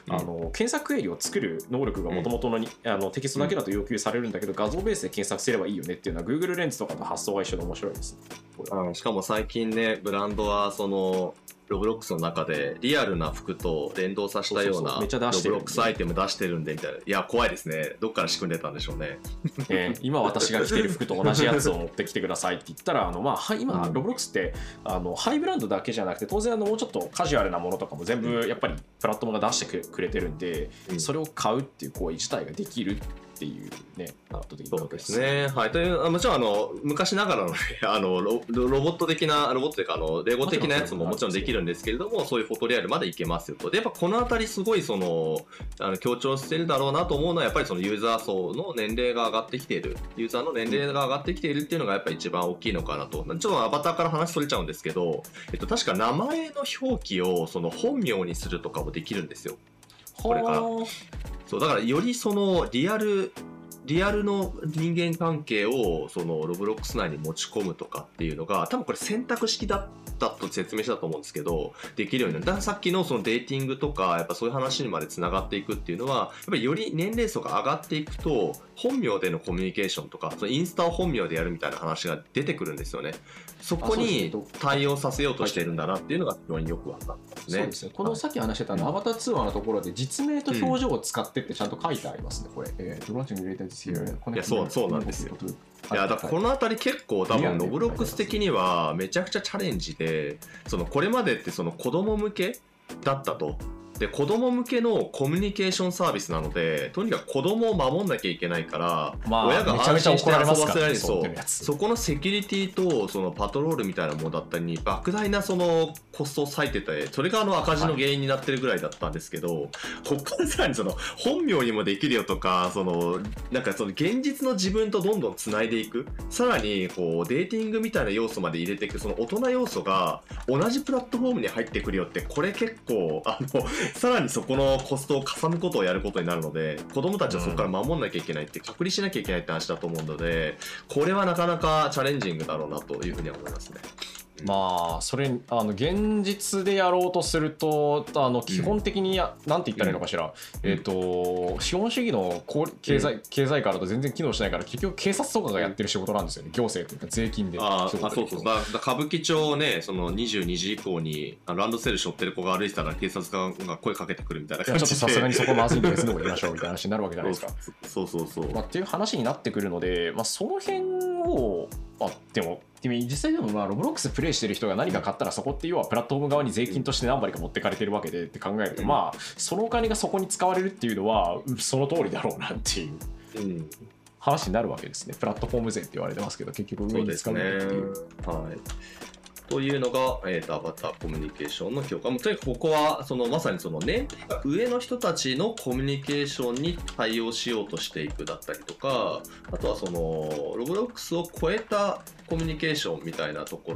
あの検索クエリを作る能力がもともとのあのテキストだけだと要求されるんだけど、画像ベースで検索すればいいよねっていうのは Google レンズとかと発想が一緒で面白いです、ね、しかも最近ねブランドはそのロブロックスの中でリアルな服と連動させたようなロブロックスアイテム出してるんでみたいな。いや怖いですね。どっから仕組んでたんでしょうね、えー、今私が着てる服と同じやつを持ってきてくださいって言ったらあの、まあ、今ロブロックスってあのハイブランドだけじゃなくて当然あのもうちょっとカジュアルなものとかも全部やっぱりプラットフォームが出してくれてるんで、それを買うっていう行為自体ができるっていうね、圧倒的にそうですね。はい。という、あもちろん、あの、昔ながらのね、あのロ、ロロボット的な、ロボットというか、あの、レゴ的なやつももちろんできるんですけれども、そういうフォトリアルまでいけますよと。で、やっぱこのあたりすごい、その、あの強調してるだろうなと思うのは、やっぱりそのユーザー層の年齢が上がってきている、ユーザーの年齢が上がってきているっていうのがやっぱり一番大きいのかなと。ちょっとアバターから話それちゃうんですけど、えっと、確か名前の表記をその本名にするとかもできるんですよ。これからはそうだからよりそのリアルリアルの人間関係をそのロブロックス内に持ち込むとかっていうのが多分これ選択式だったと説明したと思うんですけどできるようになる。だからさっきのそのデーティングとかやっぱそういう話にまでつながっていくっていうのはやっぱりより年齢層が上がっていくと本名でのコミュニケーションとかそのインスタを本名でやるみたいな話が出てくるんですよね。そこに対応させようとしてるんだなっていうのが非常によく分かったですねそうですね。このさっき話してたあの、アバター通話のところで実名と表情を使ってってちゃんと書いてありますね、これ。えー、ドランチングレーターですよ。いやそうそうなんですよ。い。やだからこのの辺り結構多分ロブロックス的にはめちゃくちゃチャレンジでそのこれまでってその子供向けだったと。で子供向けのコミュニケーションサービスなのでとにかく子供を守んなきゃいけないから、まあ親が安心して遊ばせられるそう。そこのセキュリティとそのパトロールみたいなものだったりに莫大なそのコストを割いててそれがあの赤字の原因になってるぐらいだったんですけど、ここからさらにその本名にもできるよとかそのなんかその現実の自分とどんどんつないでいく。さらにこうデーティングみたいな要素まで入れていく。その大人要素が同じプラットフォームに入ってくるよってこれ結構あの さらにそこのコストをかさむことをやることになるので子供たちはそこから守んなきゃいけないって隔離しなきゃいけないって話だと思うのでこれはなかなかチャレンジングだろうなというふうには思いますね。まあそれあの現実でやろうとするとあの基本的にや、なんて言ったらいいのかしら、うん。えっ、と資本主義の経済、経済からだと全然機能しないから結局警察とかがやってる仕事なんですよね。行政というか税金で。ああそうそう。だだ歌舞伎町ねその22時以降にあランドセル背負ってる子が歩いてたら警察官が声かけてくるみたいないやちょっと感じでさすがにそこまずいんで別のとこ入れましょうみたいな話になるわけじゃないですか。そうそうそう。まあ、っていう話になってくるので、まあ、その辺をあでもでも実際でもまあロブロックスプレイしてる人が何か買ったらそこって要はプラットフォーム側に税金として何割か持ってかれてるわけでって考えると、うんまあそのお金がそこに使われるっていうのはうんその通りだろうなっていううん話になるわけですねプラットフォーム税って言われてますけど結局そうですね。上に使うっていう。はい。というのが、えーと、アバターコミュニケーションの強化。もとにかくここは、そのまさにその年齢が上の人たちのコミュニケーションに対応しようとしていくだったりとか、あとはその、ロブロックスを超えたコミュニケーションみたいなとこ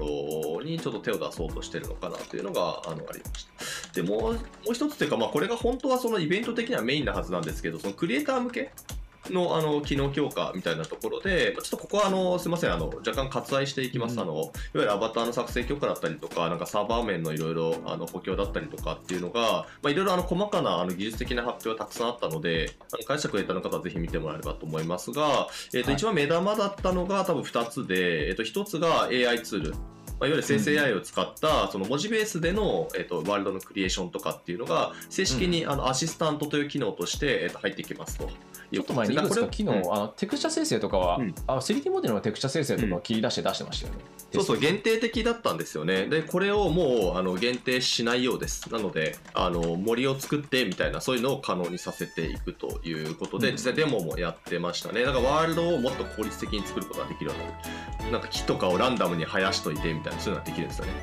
ろにちょっと手を出そうとしてるのかなというのがあのありました。でもうもう一つというか、まあ、これが本当はそのイベント的にはメインなはずなんですけど、そのクリエイター向けのあの機能強化みたいなところで、まあちょっとここはあのすみませんあの若干割愛していきます、うん。あのいわゆるアバターの作成許可だったりとかなんかサーバー面のいろいろあの補強だったりとかっていうのがまあいろいろあの細かなあの技術的な発表がたくさんあったのであの会社クリエイターの方はぜひ見てもらえればと思いますが、えーとはい。一番目玉だったのが多分2つで、えー、と1つが AI ツールまあ、いわゆる生成 AI を使ったその文字ベースでの、えっとワールドのクリエーションとかっていうのが正式にあのアシスタントという機能として、えっと入ってきますと。ちょっと前にいくつか機能、うん。あのテクスチャ生成とかは、うん。あ 3D モデルのテクスチャ生成とかを切り出して出してましたよね。そうそう限定的だったんですよね。でこれをもうあの限定しないようです。なのであの森を作ってみたいなそういうのを可能にさせていくということで、うん。実際デモもやってましたね。だからワールドをもっと効率的に作ることができるようになる。なんか木とかをランダムに生やしといてみたいなそういうのができるんですよね。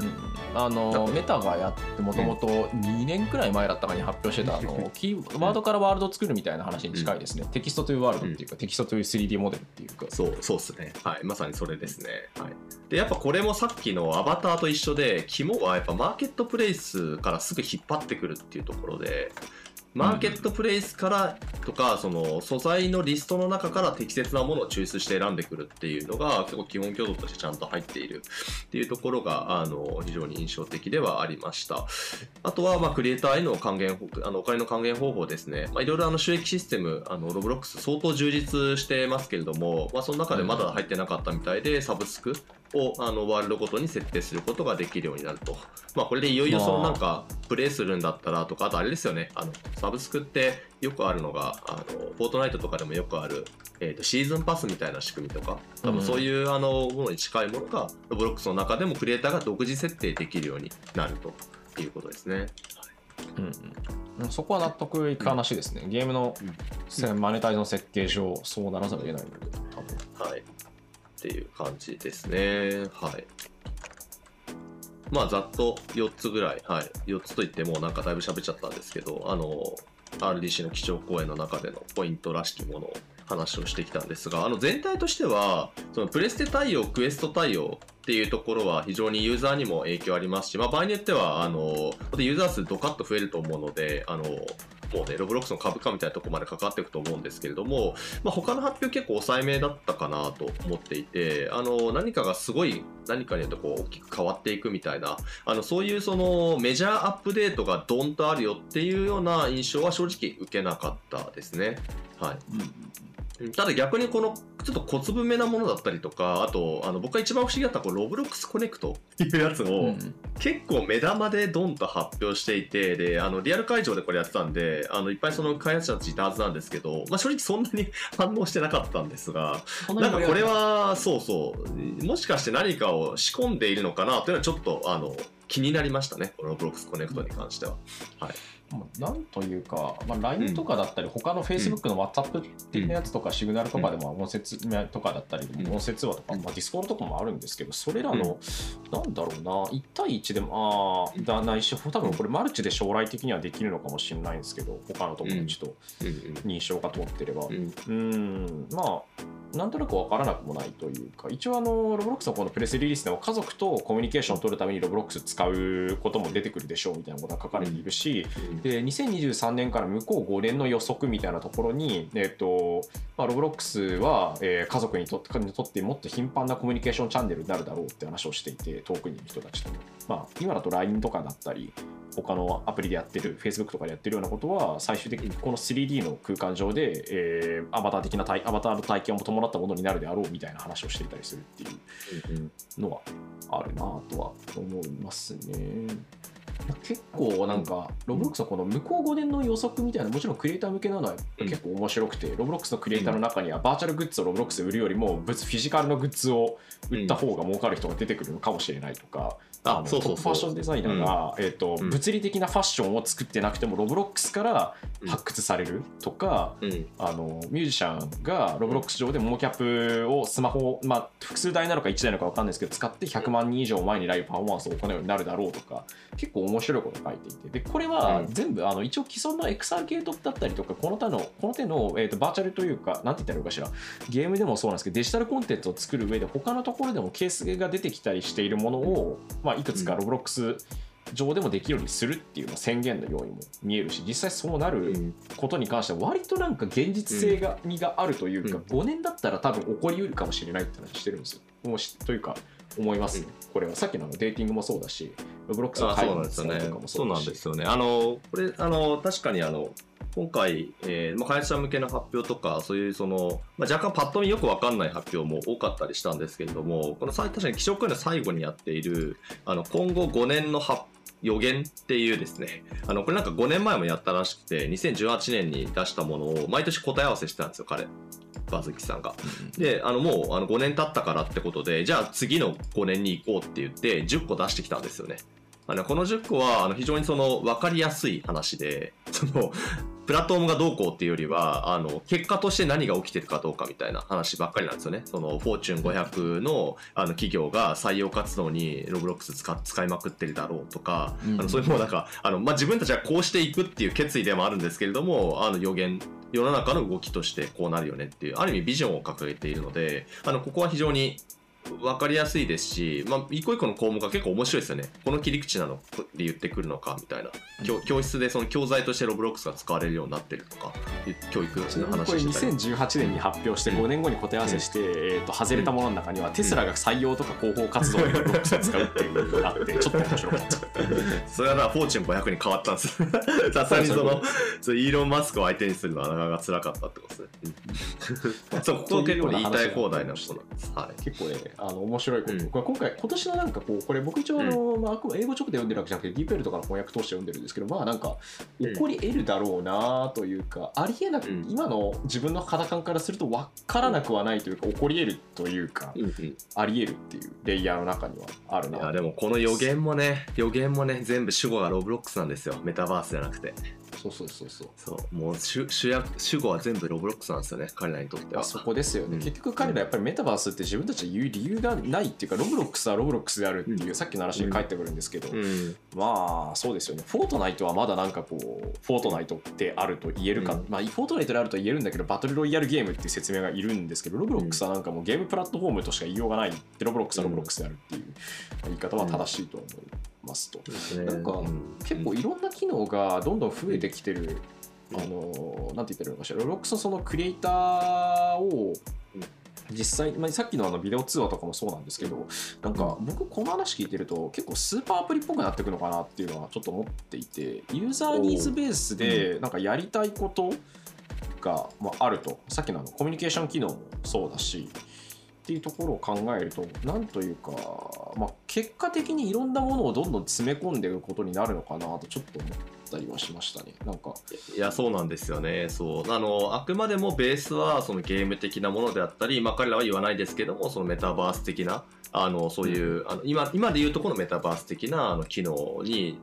うん。あのメタがやってもともと2年くらい前だったかに発表してたあのキーワードからワールドを作るみたいな話に近いですね、テキストというワールドっていうか、テキストという 3D モデルっていうか。そう、そうですね。はい、まさにそれですね。はい。で、やっぱこれもさっきのアバターと一緒で、肝はやっぱマーケットプレイスからすぐ引っ張ってくるっていうところで、マーケットプレイスからとか、その素材のリストの中から適切なものを抽出して選んでくるっていうのが結構基本挙動としてちゃんと入っているっていうところがあの非常に印象的ではありました。あとは、まあ、クリエイターへの還元あのお金の還元方法ですね。まあ、いろいろあの収益システム、あのロブロックス相当充実してますけれども、まあ、その中でまだ入ってなかったみたいで、サブスクをあのワールドごとに設定することができるようになると。まあ、これでいよいよそのなんか、プレイするんだったらとか、あとあれですよね、あのサブスクってよくあるのが、あのフォートナイトとかでもよくある、えー、とシーズンパスみたいな仕組みとか、多分そういうあのものに近いものが、ロブロックスの中でもクリエイターが独自設定できるようになると。いうことですね。うんうん、そこは納得いく話ですね、ゲームのうん。せマネタイズの設計上そうならざるを得ないので多分。はい。っていう感じですね。はい。まあ、ざっと4つぐらい、はい。4つといっても、なんかだいぶ喋っちゃったんですけど、あの、RDC の基調講演の中でのポイントらしきものを話をしてきたんですが、あの全体としては、そのプレステ対応、クエスト対応っていうところは非常にユーザーにも影響ありますし、まあ、場合によっては、あの、ユーザー数ドカッと増えると思うので、あの、もうね、ロブロックスの株価みたいなところまで関わっていくと思うんですけれども、まあ、他の発表結構抑えめだったかなと思っていて、あの、何かがすごい、何かによってこう大きく変わっていくみたいな、あの、そういうそのメジャーアップデートがドンとあるよっていうような印象は正直受けなかったですね。はい。ただ逆にこのちょっと小粒めなものだったりとか、あと、あの僕が一番不思議だったこのロブロックスコネクトっていうやつを、結構目玉でドンと発表していて、で、あの、リアル会場でこれやってたんで、あの、いっぱいその開発者たちいたはずなんですけど、まあ正直そんなに 反応してなかったんですが、なんかこれは、そうそう、もしかして何かを仕込んでいるのかなというのはちょっと、あの、気になりましたね、このロブロックスコネクトに関しては。はい。まあなんというか、まあ、LINE とかだったり、他の Facebook の WhatsApp 的なやつとか、シグナルとかでも音声通話とかだったり、うん。音声通話とか、まあ、Discord とかもあるんですけど、それらの、なんだろうな、1対1でも、ああ、だないし、多分これマルチで将来的にはできるのかもしれないんですけど、他の友達とうん。認証が通ってれば。うん、まあ、なんとなく分からなくもないというか、一応あの、ロブロックスのこのプレスリリースでも家族とコミュニケーションを取るためにロブロックス使うことも出てくるでしょうみたいなことが書かれているし、で2023年から向こう5年の予測みたいなところに、えっとまあ、ロブロックスは、えー家族にとってにとってもっと頻繁なコミュニケーションチャンネルになるだろうって話をしていて遠くにいる人たちと。も、まあ、今だと LINE とかだったり他のアプリでやってる Facebook とかでやってるようなことは最終的にこの 3D の空間上で、えーアバター的な体アバターの体験を伴ったものになるであろうみたいな話をしていたりするっていうのはあるなとは思いますね。結構なんか、ロブロックスのこの向こう5年の予測みたいな、もちろんクリエイター向けなのは結構面白くて、ロブロックスのクリエイターの中にはバーチャルグッズをロブロックスで売るよりも、物フィジカルのグッズを売った方が儲かる人が出てくるのかもしれないとか、あのトップファッションデザイナーが、えーとうん。物理的なファッションを作ってなくても、ロブロックスから発掘されるとか、うん。あのミュージシャンがロブロックス上でモーキャップをスマホ、まあ、複数台なのか1台なのか分かんないですけど使って100万人以上前にライブパフォーマンスを行うようになるだろうとか結構面白いこと書いていて。でこれはうん。全部あの一応既存の XR 系統だったりとかこの他のこの手の、えー、とバーチャルというかなんて言ったらいいかしら。ゲームでもそうなんですけどデジタルコンテンツを作る上で他のところでもケースが出てきたりしているものを、まあ、いくつかロブロックス上でもできるようにするっていうのは宣言のようにも見えるし実際そうなるうん。ことに関しては割となんか現実性が、味があるというか、うん。5年だったら多分起こりうるかもしれないって話してるんですよ。もというか思いますね、これはさっきのデーティングもそうだしロブロックスのあそうなんですよねとかも。そそうなんですよね。あの、これ、あの、確かにあの、今回、えーまあ、開発者向けの発表とか、そういうその、まあ、若干パッと見よくわかんない発表も多かったりしたんですけれども、このさ確かに気象会の最後にやっている、あの、今後5年の発予言っていうですね、あの、これなんか5年前もやったらしくて、2018年に出したものを毎年答え合わせしてたんですよ、彼。バズキさんが。で、あの、もうあの5年経ったからってことで、じゃあ次の5年に行こうって言って、10個出してきたんですよね。あのこの10個はあの非常にその分かりやすい話で、その、プラットフォームがどうこうっていうよりは、あの、結果として何が起きてるかどうかみたいな話ばっかりなんですよね。その、フォーチュン500のあの企業が採用活動にロブロックス使使いまくってるだろうとか、うんあのそういうもうなんか、あの、まあ、自分たちはこうしていくっていう決意でもあるんですけれども、あの予言、世の中の動きとしてこうなるよねっていう、ある意味ビジョンを掲げているので、あの、ここは非常に分かりやすいですし、まあ、一個一個の項目が結構面白いですよね。この切り口なので言ってくるのかみたいな。教教室でその教材としてロブロックスが使われるようになってるとか、教育の話してたり。2018年に発表して5年後に答え合わせして、えー、と外れたものの中にはテスラが採用とか広報活動にロブロックスを使うっていうのがあってちょっと面白かった。それはだフォーチュン500に変わったんです。さすがにその、そうイーロン・マスクを相手にするのはなかなか辛かったってことですね。うんそう、ここ結構言いたい放題なことなんです。はい。結構ね、あの面白いこと、うん。今回、今年のなんかこう、これ僕一応あの、まああくまで英語直で読んでるわけじゃなくて、DeepL とかの翻訳通して読んでるんですけど、まあなんか、うん。起こり得るだろうなというか、ありえなく、うん。今の自分の肌感からすると分からなくはないというか、起こり得るというか、あり得るっていうレイヤーの中にはあるな。いやでもこの予言もね予言もね全部主語がロブロックスなんですよ。メタバースじゃなくてそうそうそうそう。そうもう主主役主語は全部ロブロックスなんですよね彼らにとっては。あそこですよね、うん。結局彼らやっぱりメタバースって自分たちで言う理由がないっていうかロブロックスはロブロックスであるっていう、さっきの話に返ってくるんですけど、うん。まあそうですよね。フォートナイトはまだなんかこうフォートナイトであると言えるか、うん。まあフォートナイトであると言えるんだけどバトルロイヤルゲームっていう説明がいるんですけどロブロックスはなんかもうゲームプラットフォームとしか言いようがないでロブロックスはロブロックスであるっていう。言い方は正しいと思いますと、なんか結構いろんな機能がどんどん増えてきてる、あのなんて言ってるのかしら。ロブロックスのそのクリエイターを実際、まあ、さっきのあのビデオ通話とかもそうなんですけどなんか僕この話聞いてると結構スーパーアプリっぽくなっていくのかなっていうのはちょっと思っていてユーザーニーズベースでなんかやりたいことが、まあ、あると。さっきのあのコミュニケーション機能もそうだしっていうところを考えるとなんというか、まあ、結果的にいろんなものをどんどん詰め込んでいくことになるのかなとちょっと思ったりはしましたね。なんかいやそうなんですよね。そう。あのあくまでもベースはそのゲーム的なものであったり、まあ、彼らは言わないですけどもそのメタバース的なあのそういう、あの今今でいうとこのメタバース的なあの機能に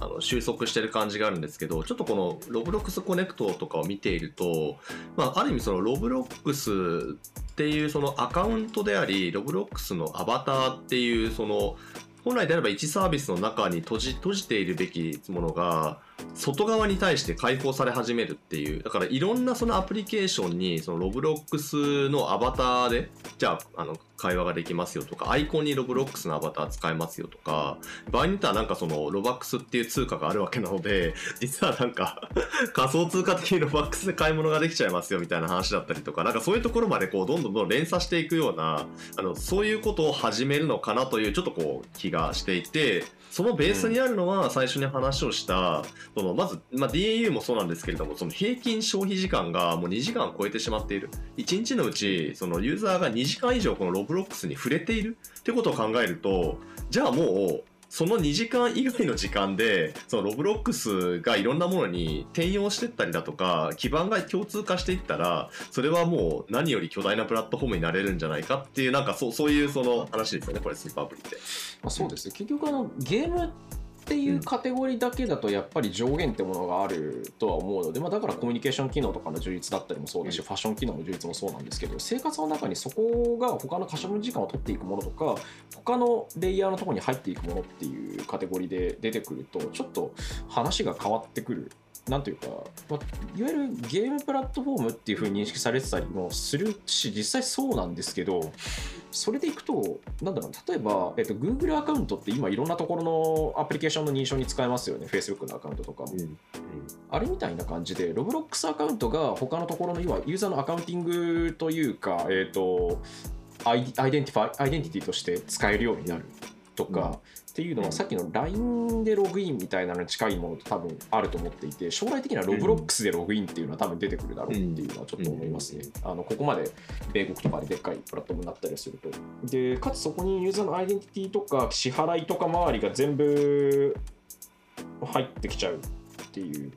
あの収束してる感じがあるんですけどちょっとこのロブロックスコネクトとかを見ていると、まあ、ある意味そのロブロックスっていうそのアカウントでありロブロックスのアバターっていうその本来であれば1サービスの中に閉じ閉じているべきものが外側に対して開放され始めるっていうだからいろんなそのアプリケーションにそのロブロックスのアバターでじゃああの会話ができますよとかアイコンにロブロックスのアバター使えますよとか場合によってはなんかそのロバックスっていう通貨があるわけなので 実はなんか仮想通貨的にロバックスで買い物ができちゃいますよみたいな話だったりとかなんかそういうところまでこうどんどんどん連鎖していくようなあのそういうことを始めるのかなというちょっとこう気がしていてそのベースにあるのは最初に話をした、そのまず、まあ、DAU もそうなんですけれどもその平均消費時間がもう2時間を超えてしまっている。1日のうちそのユーザーが2時間以上このロブロックスに触れているってことを考えるとじゃあもうその2時間以外の時間でそのロブロックスがいろんなものに転用してったりだとか基盤が共通化していったらそれはもう何より巨大なプラットフォームになれるんじゃないかっていうなんかそうそういうその話ですよねこれスーパーアプリって。まあ、そうですね結局あのゲームっていうカテゴリーだけだとやっぱり上限ってものがあるとは思うので、まあ、だからコミュニケーション機能とかの充実だったりもそうだし、うん。ファッション機能の充実もそうなんですけど生活の中にそこが他の可処分時間を取っていくものとか他のレイヤーのところに入っていくものっていうカテゴリーで出てくるとちょっと話が変わってくるなんというか、まあ、いわゆるゲームプラットフォームっていうふうに認識されてたりもするし実際そうなんですけどそれでいくとなんだろう例えば、えっと、Google アカウントって今いろんなところのアプリケーションの認証に使えますよね。Facebook のアカウントとかも、あれみたいな感じで Roblox アカウントが他のところの要はユーザーのアカウンティングというか、えっとアイアイデンティファイアイデンティティとして使えるようになるとか、うんっていうのはさっきの LINE でログインみたいなのに近いものと多分あると思っていて将来的には Roblox でログインっていうのは多分出てくるだろうっていうのはちょっと思いますね。あのここまで米国とかででっかいプラットフォームになったりすると。でかつそこにユーザーのアイデンティティとか支払いとか周りが全部入ってきちゃうっていう。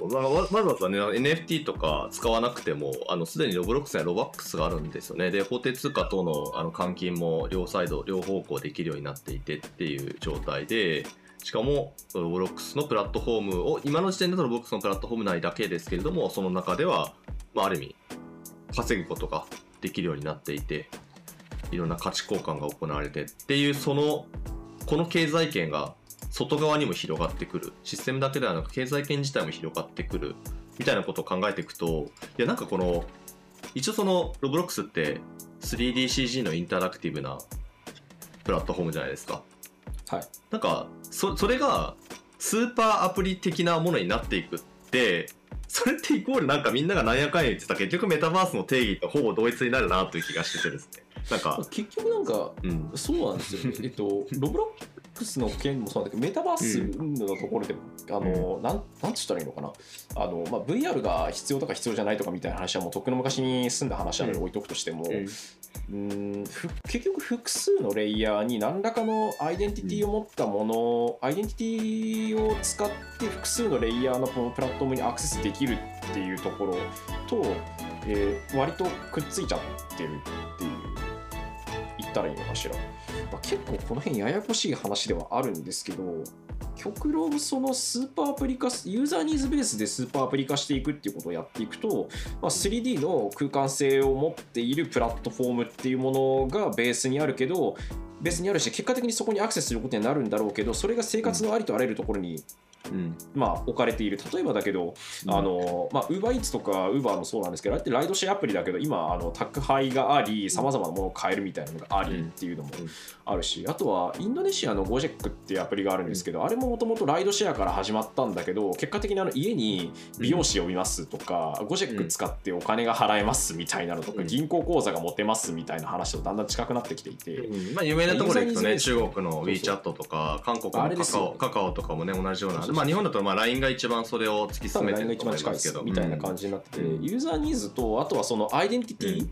まあわわざわざね NFT とか使わなくてもあのすでにロブロックスやロバックスがあるんですよね。で法定通貨等のあの換金も両サイド両方向できるようになっていてっていう状態でしかもロブロックスのプラットフォームを今の時点だとロブロックスのプラットフォーム内だけですけれどもその中では、まあ、ある意味稼ぐことができるようになっていていろんな価値交換が行われてっていうそのこの経済圏が外側にも広がってくる。システムだけではなく経済圏自体も広がってくる。みたいなことを考えていくといやなんかこの一応そのロブロックスって 3DCG のインタラクティブなプラットフォームじゃないですか。はい、なんかそそれがスーパーアプリ的なものになっていくってそれってイコールなんかみんながなんやかんや言ってた結局メタバースの定義とほぼ同一になるなという気がしててですね。なんか結局なんかうん。そうなんですよね。えっと、ロブロックスの件もそうだけど、メタバースのところでも、あの、なん、なんつったらいいのかな。あの、まあ、VR が必要とか必要じゃないとかみたいな話はもうとっくの昔に済んだ話なので置いとくとしても、うんふ結局複数のレイヤーに何らかのアイデンティティを持ったもの、アイデンティティを使って複数のレイヤーのこのプラットフォームにアクセスできるっていうところと、えー割とくっついちゃってるっていう言ったらいいのかしら。まあ、結構この辺ややこしい話ではあるんですけど極論そのスーパーアプリ化ユーザーニーズベースでスーパーアプリ化していくっていうことをやっていくと、まあ、3D の空間性を持っているプラットフォームっていうものがベースにあるけどベースにあるし結果的にそこにアクセスすることになるんだろうけどそれが生活のありとあらゆるところにうん。まあ、置かれている。例えばだけど、あのまあ、UberEats とか Uber もそうなんですけどあれってライドシェアアプリだけど今あの宅配がありさまざまなものを買えるみたいなのがありっていうのもうん。あるしあとはインドネシアの Gojek っていうアプリがあるんですけど、あれももともとライドシェアから始まったんだけど結果的にあの家に美容師呼びますとか、Gojek 使ってお金が払えますみたいなのとか、うん。銀行口座が持てますみたいな話とだんだん近くなってきていて。うん。まあ、有名なところでいくとね、中国の WeChat とか、韓国のカカオカカオとかもね、同じような、まあ、日本だとまあ LINE が一番それを突き進めてると思いすけど、みたいな感じになってて、うん。ユーザーニーズとあとはそのアイデンティティっ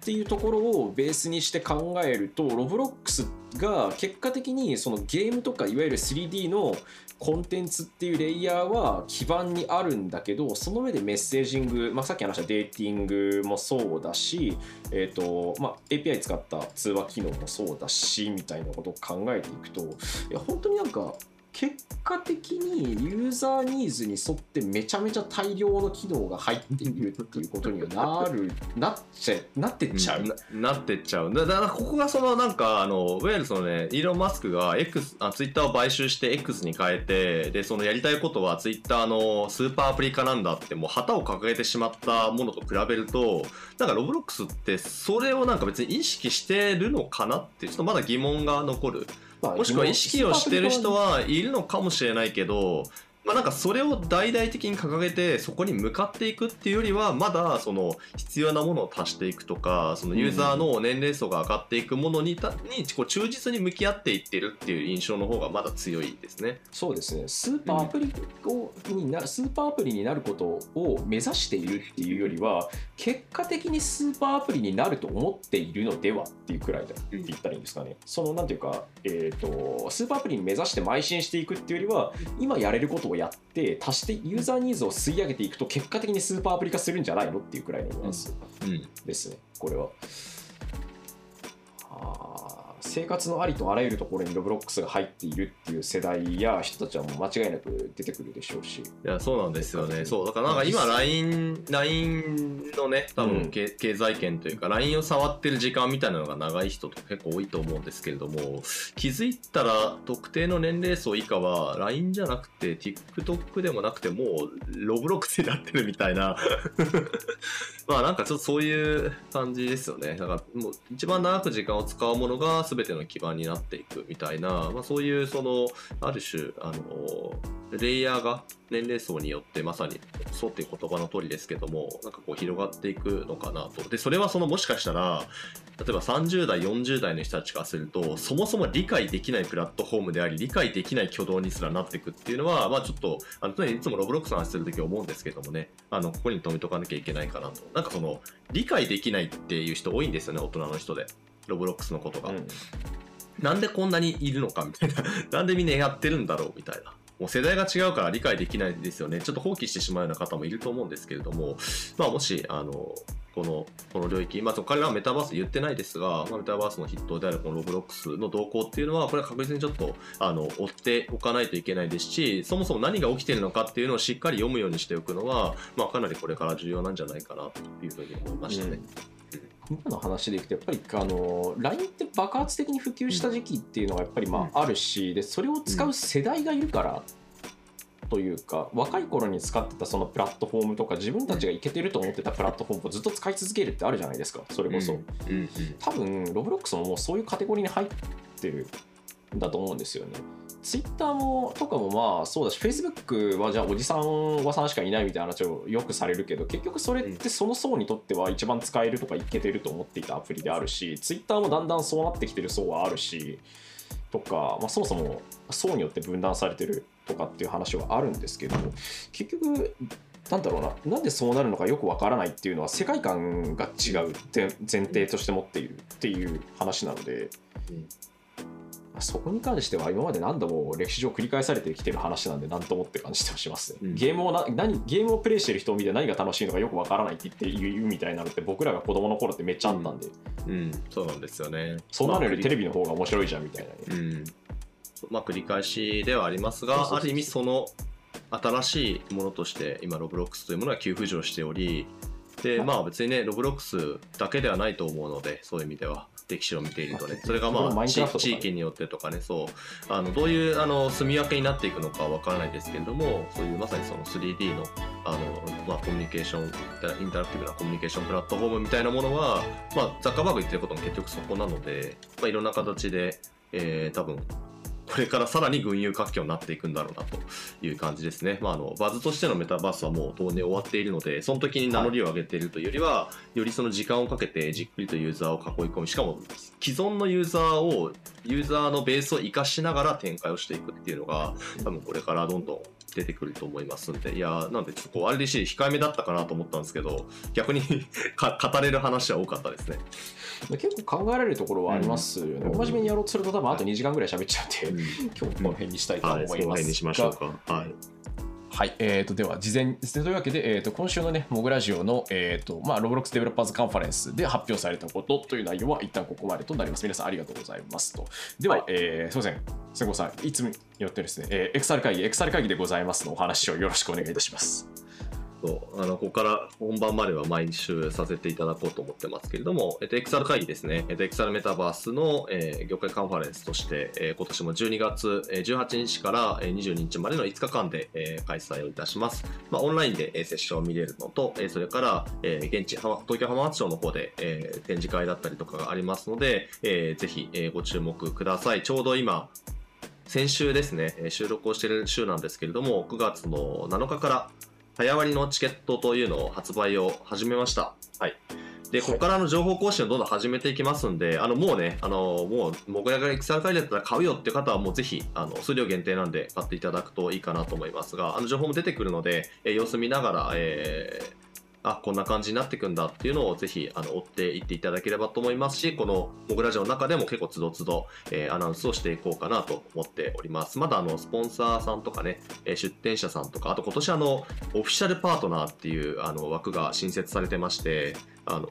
ていうところをベースにして考えるとロブロックスが結果的にそのゲームとかいわゆる 3D のコンテンツっていうレイヤーは基盤にあるんだけどその上でメッセージング、まあ、さっき話したデーティングもそうだし、えーとまあ、API 使った通話機能もそうだしみたいなことを考えていくといや本当になんか結果的にユーザーニーズに沿ってめちゃめちゃ大量の機能が入っているっていうことにはなるなっちゃなってっちゃう？ななってっちゃうだからここがそのなんかあのいわゆるそのねイーロン・マスクが X あツイッターを買収して X に変えてでそのやりたいことはツイッターのスーパーアプリ化なんだってもう旗を掲げてしまったものと比べるとなんかロブロックスってそれをなんか別に意識してるのかなってちょっとまだ疑問が残るもしくは意識をしてる人はいるのかもしれないけど、まあ、なんかそれを大々的に掲げてそこに向かっていくっていうよりはまだその必要なものを足していくとかそのユーザーの年齢層が上がっていくものにたにこう忠実に向き合っていってるっていう印象の方がまだ強いですね。そうですねスーパーアプリを、になスーパーアプリになることを目指しているっていうよりは結果的にスーパーアプリになると思っているのではっていうくらいだって言ったらいいんですかね。そのなんていうか、えー、とスーパーアプリに目指して邁進していくっていうよりは今やれることをやって足してユーザーニーズを吸い上げていくと結果的にスーパーアプリ化するんじゃないのっていうくらいのニュアンスですね、これは。生活のありとあらゆるところにロブロックスが入っているっていう世代や人たちはもう間違いなく出てくるでしょうし。いやそうなんですよね。そうだからなんか今 LINE, LINE のね多うん分経,、経済圏というか LINE を触ってる時間みたいなのが長い人と結構多いと思うんですけれども気づいたら特定の年齢層以下は LINE じゃなくて TikTok でもなくてもうロブロックスになってるみたいな まあなんかちょっとそういう感じですよね。だからもう一番長く時間を使うものが全全ての基盤になっていくみたいな、まあ、そういうそのある種あのレイヤーが年齢層によってまさにそうっていう言葉の通りですけどもなんかこう広がっていくのかなと。でそれはそのもしかしたら例えば30代40代の人たちからするとそもそも理解できないプラットフォームであり理解できない挙動にすらなっていくっていうのはまあちょっとあの常にいつもロブロックスの話する時思うんですけどもねあのここに止めとかなきゃいけないかなと。なんかその理解できないっていう人多いんですよね大人の人で。ロブロックスのことが、うん。なんでこんなにいるのかみたいな。なんでみんなやってるんだろうみたいな。もう世代が違うから理解できないですよね。ちょっと放棄してしまうような方もいると思うんですけれども。まあもしあのこのこの領域、まあ、彼らはメタバース言ってないですが、まあ、メタバースの筆頭であるこのロブロックスの動向っていうのは、これは確実にちょっとあの追っておかないといけないですし、そもそも何が起きてるのかっていうのをしっかり読むようにしておくのは、まあ、かなりこれから重要なんじゃないかなというふうに思いましたね。今の話でいくとやっぱりあの LINE って爆発的に普及した時期っていうのがやっぱりまああるしでそれを使う世代がいるからというか若い頃に使ってたそのプラットフォームとか自分たちがいけてると思ってたプラットフォームをずっと使い続けるってあるじゃないですかそれこそ、多分ロブロックスももうそういうカテゴリーに入ってるんだと思うんですよね。ツイッターもとかもまあそうだし、Facebook はじゃあおじさん、おばさんしかいないみたいな話をよくされるけど、結局それってその層にとっては一番使えるとかいけてると思っていたアプリであるし、Twitter もだんだんそうなってきてる層はあるし、とか、まあ、そもそも層によって分断されてるとかっていう話はあるんですけど、結局、なんだろうな、なんでそうなるのかよくわからないっていうのは、世界観が違うって前提として持っているっていう話なので、うんそこに関しては今まで何度も歴史上繰り返されてきてる話なんで何ともって感じてしますね、うんゲームをな何ゲームをプレイしてる人を見て何が楽しいのかよくわからないって言って言うみたいなのって僕らが子供の頃ってめっちゃあったんで、うん、そうなんですよね。そんなのよりテレビ。ビの方が面白いじゃんみたいなね、うん。まあ、繰り返しではありますが、ある意味その新しいものとして今、ロブロックスというものが急浮上しており、で、まあ別にね、ロブロックスだけではないと思うので、そういう意味では。歴史を見ているとね、それがまあ地域によってとかね、そう、あのどういうあの住み分けになっていくのかわからないですけれども、そういうまさにその 3D のあの、まあ、コミュニケーション、インタラクティブなコミュニケーションプラットフォームみたいなものは、まあ、ザッカーバーグ言ってることも結局そこなので、まあ、いろんな形で、えー、多分これからさらに群雄割拠になっていくんだろうなという感じですね。まあ、あのバズとしてのメタバースはもう当然終わっているので、その時に名乗りを上げているというよりは、よりその時間をかけてじっくりとユーザーを囲い込み、しかも既存のユーザーを、ユーザーのベースを活かしながら展開をしていくっていうのが、多分これからどんどん出てくると思いますんで、いやーなんでちょっとこう RDC 控えめだったかなと思ったんですけど、逆に か語れる話は多かったですね。結構考えられるところはありますよね、うん真面目にやろうとすると多分あと2時間ぐらい喋っちゃうんで、今日この辺にしたいと思はいい、ますその辺にしましょうか。はい。はい、えー、とでは事前というわけで、えー、と今週のねモグラジオの、えーとまあ、ロブロックスデベロッパーズカンファレンスで発表されたことという内容は一旦ここまでとなります。皆さんありがとうございますと。では、はい。えーすいません。瀬古さんいつもよってですね、えー、XR 会議 XR 会議でございますのお話をよろしくお願いいたしますそうあのここから本番までは毎週させていただこうと思ってますけれども、えっと、XR 会議ですね、えっと、XR メタバースの、えー業界カンファレンスとして、えー今年も12月18日から22日までの5日間で、えー開催をいたします。まあ、オンラインでえーセッションを見れるのと、えーそれから、えー現地、東京浜松町の方で、えー展示会だったりとかがありますので、えーぜひ、えーご注目ください。ちょうど今、先週ですね、収録をしている週なんですけれども、9月の7日から早割りのチケットというのを発売を始めました。はい。で、ここからの情報更新をどんどん始めていきますんで、あの、もうね、あの、もう、モグラが XR 会だったら買うよって方はもうぜひ、あの、数量限定なんで買っていただくといいかなと思いますが、あの、情報も出てくるので、えー様子見ながら、えーあこんな感じになっていくんだっていうのをぜひあの追っていっていただければと思いますしこのモグラジオの中でも結構つどつど、えーアナウンスをしていこうかなと思っております。まだあのスポンサーさんとかね、出店者さんとかあと今年あのオフィシャルパートナーっていうあの枠が新設されてましてあの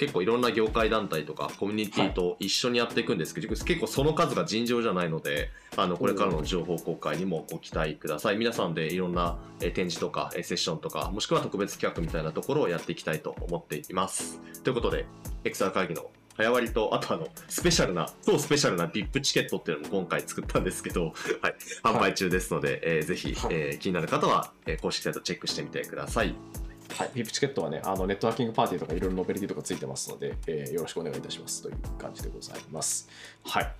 結構いろんな業界団体とかコミュニティと一緒にやっていくんです。けど、結構その数が尋常じゃないのであのこれからの情報公開にもご期待ください。皆さんでいろんなえー展示とかえーセッションとかもしくは特別企画みたいなところをやっていきたいと思っています。ということで XR 会議の早割りとあとあのスペシャルな超スペシャルな VIP チケットっていうのも今回作ったんですけど、はい、販売中ですので、えーぜひ、はい。えー気になる方は、えー公式サイトチェックしてみてくださいはい、VIP チケットはね、あのネットワーキングパーティーとかいろいろノベルティとかついてますので、えーよろしくお願いいたしますという感じでございます。はい。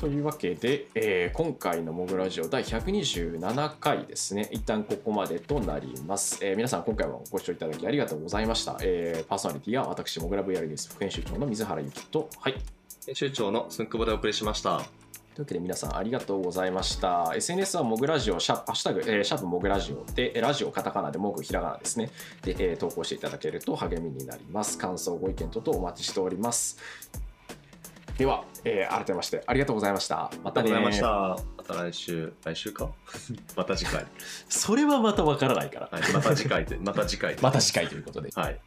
というわけで、えー今回のモグラジオ第127回ですね、一旦ここまでとなります。えー皆さん、今回もご視聴いただきありがとうございました。えーパーソナリティは私、モグラ VR ニュース副編集長の水原由紀と、はい。編集長のすんくぼでお送りしましたというわけで皆さんありがとうございました。SNS はモグラジオ、シャハッシュタグ、えーシャープモグラジオで、えーラジオカタカナでモグひらがなですね。で、えー投稿していただけると励みになります。感想、ご意見等々お待ちしております。では、えー改めましてありがとうございました。またね。また来週、来週か？また次回。それはまたわからないから。はい、また次回で、また次回で。また次回ということで。はい。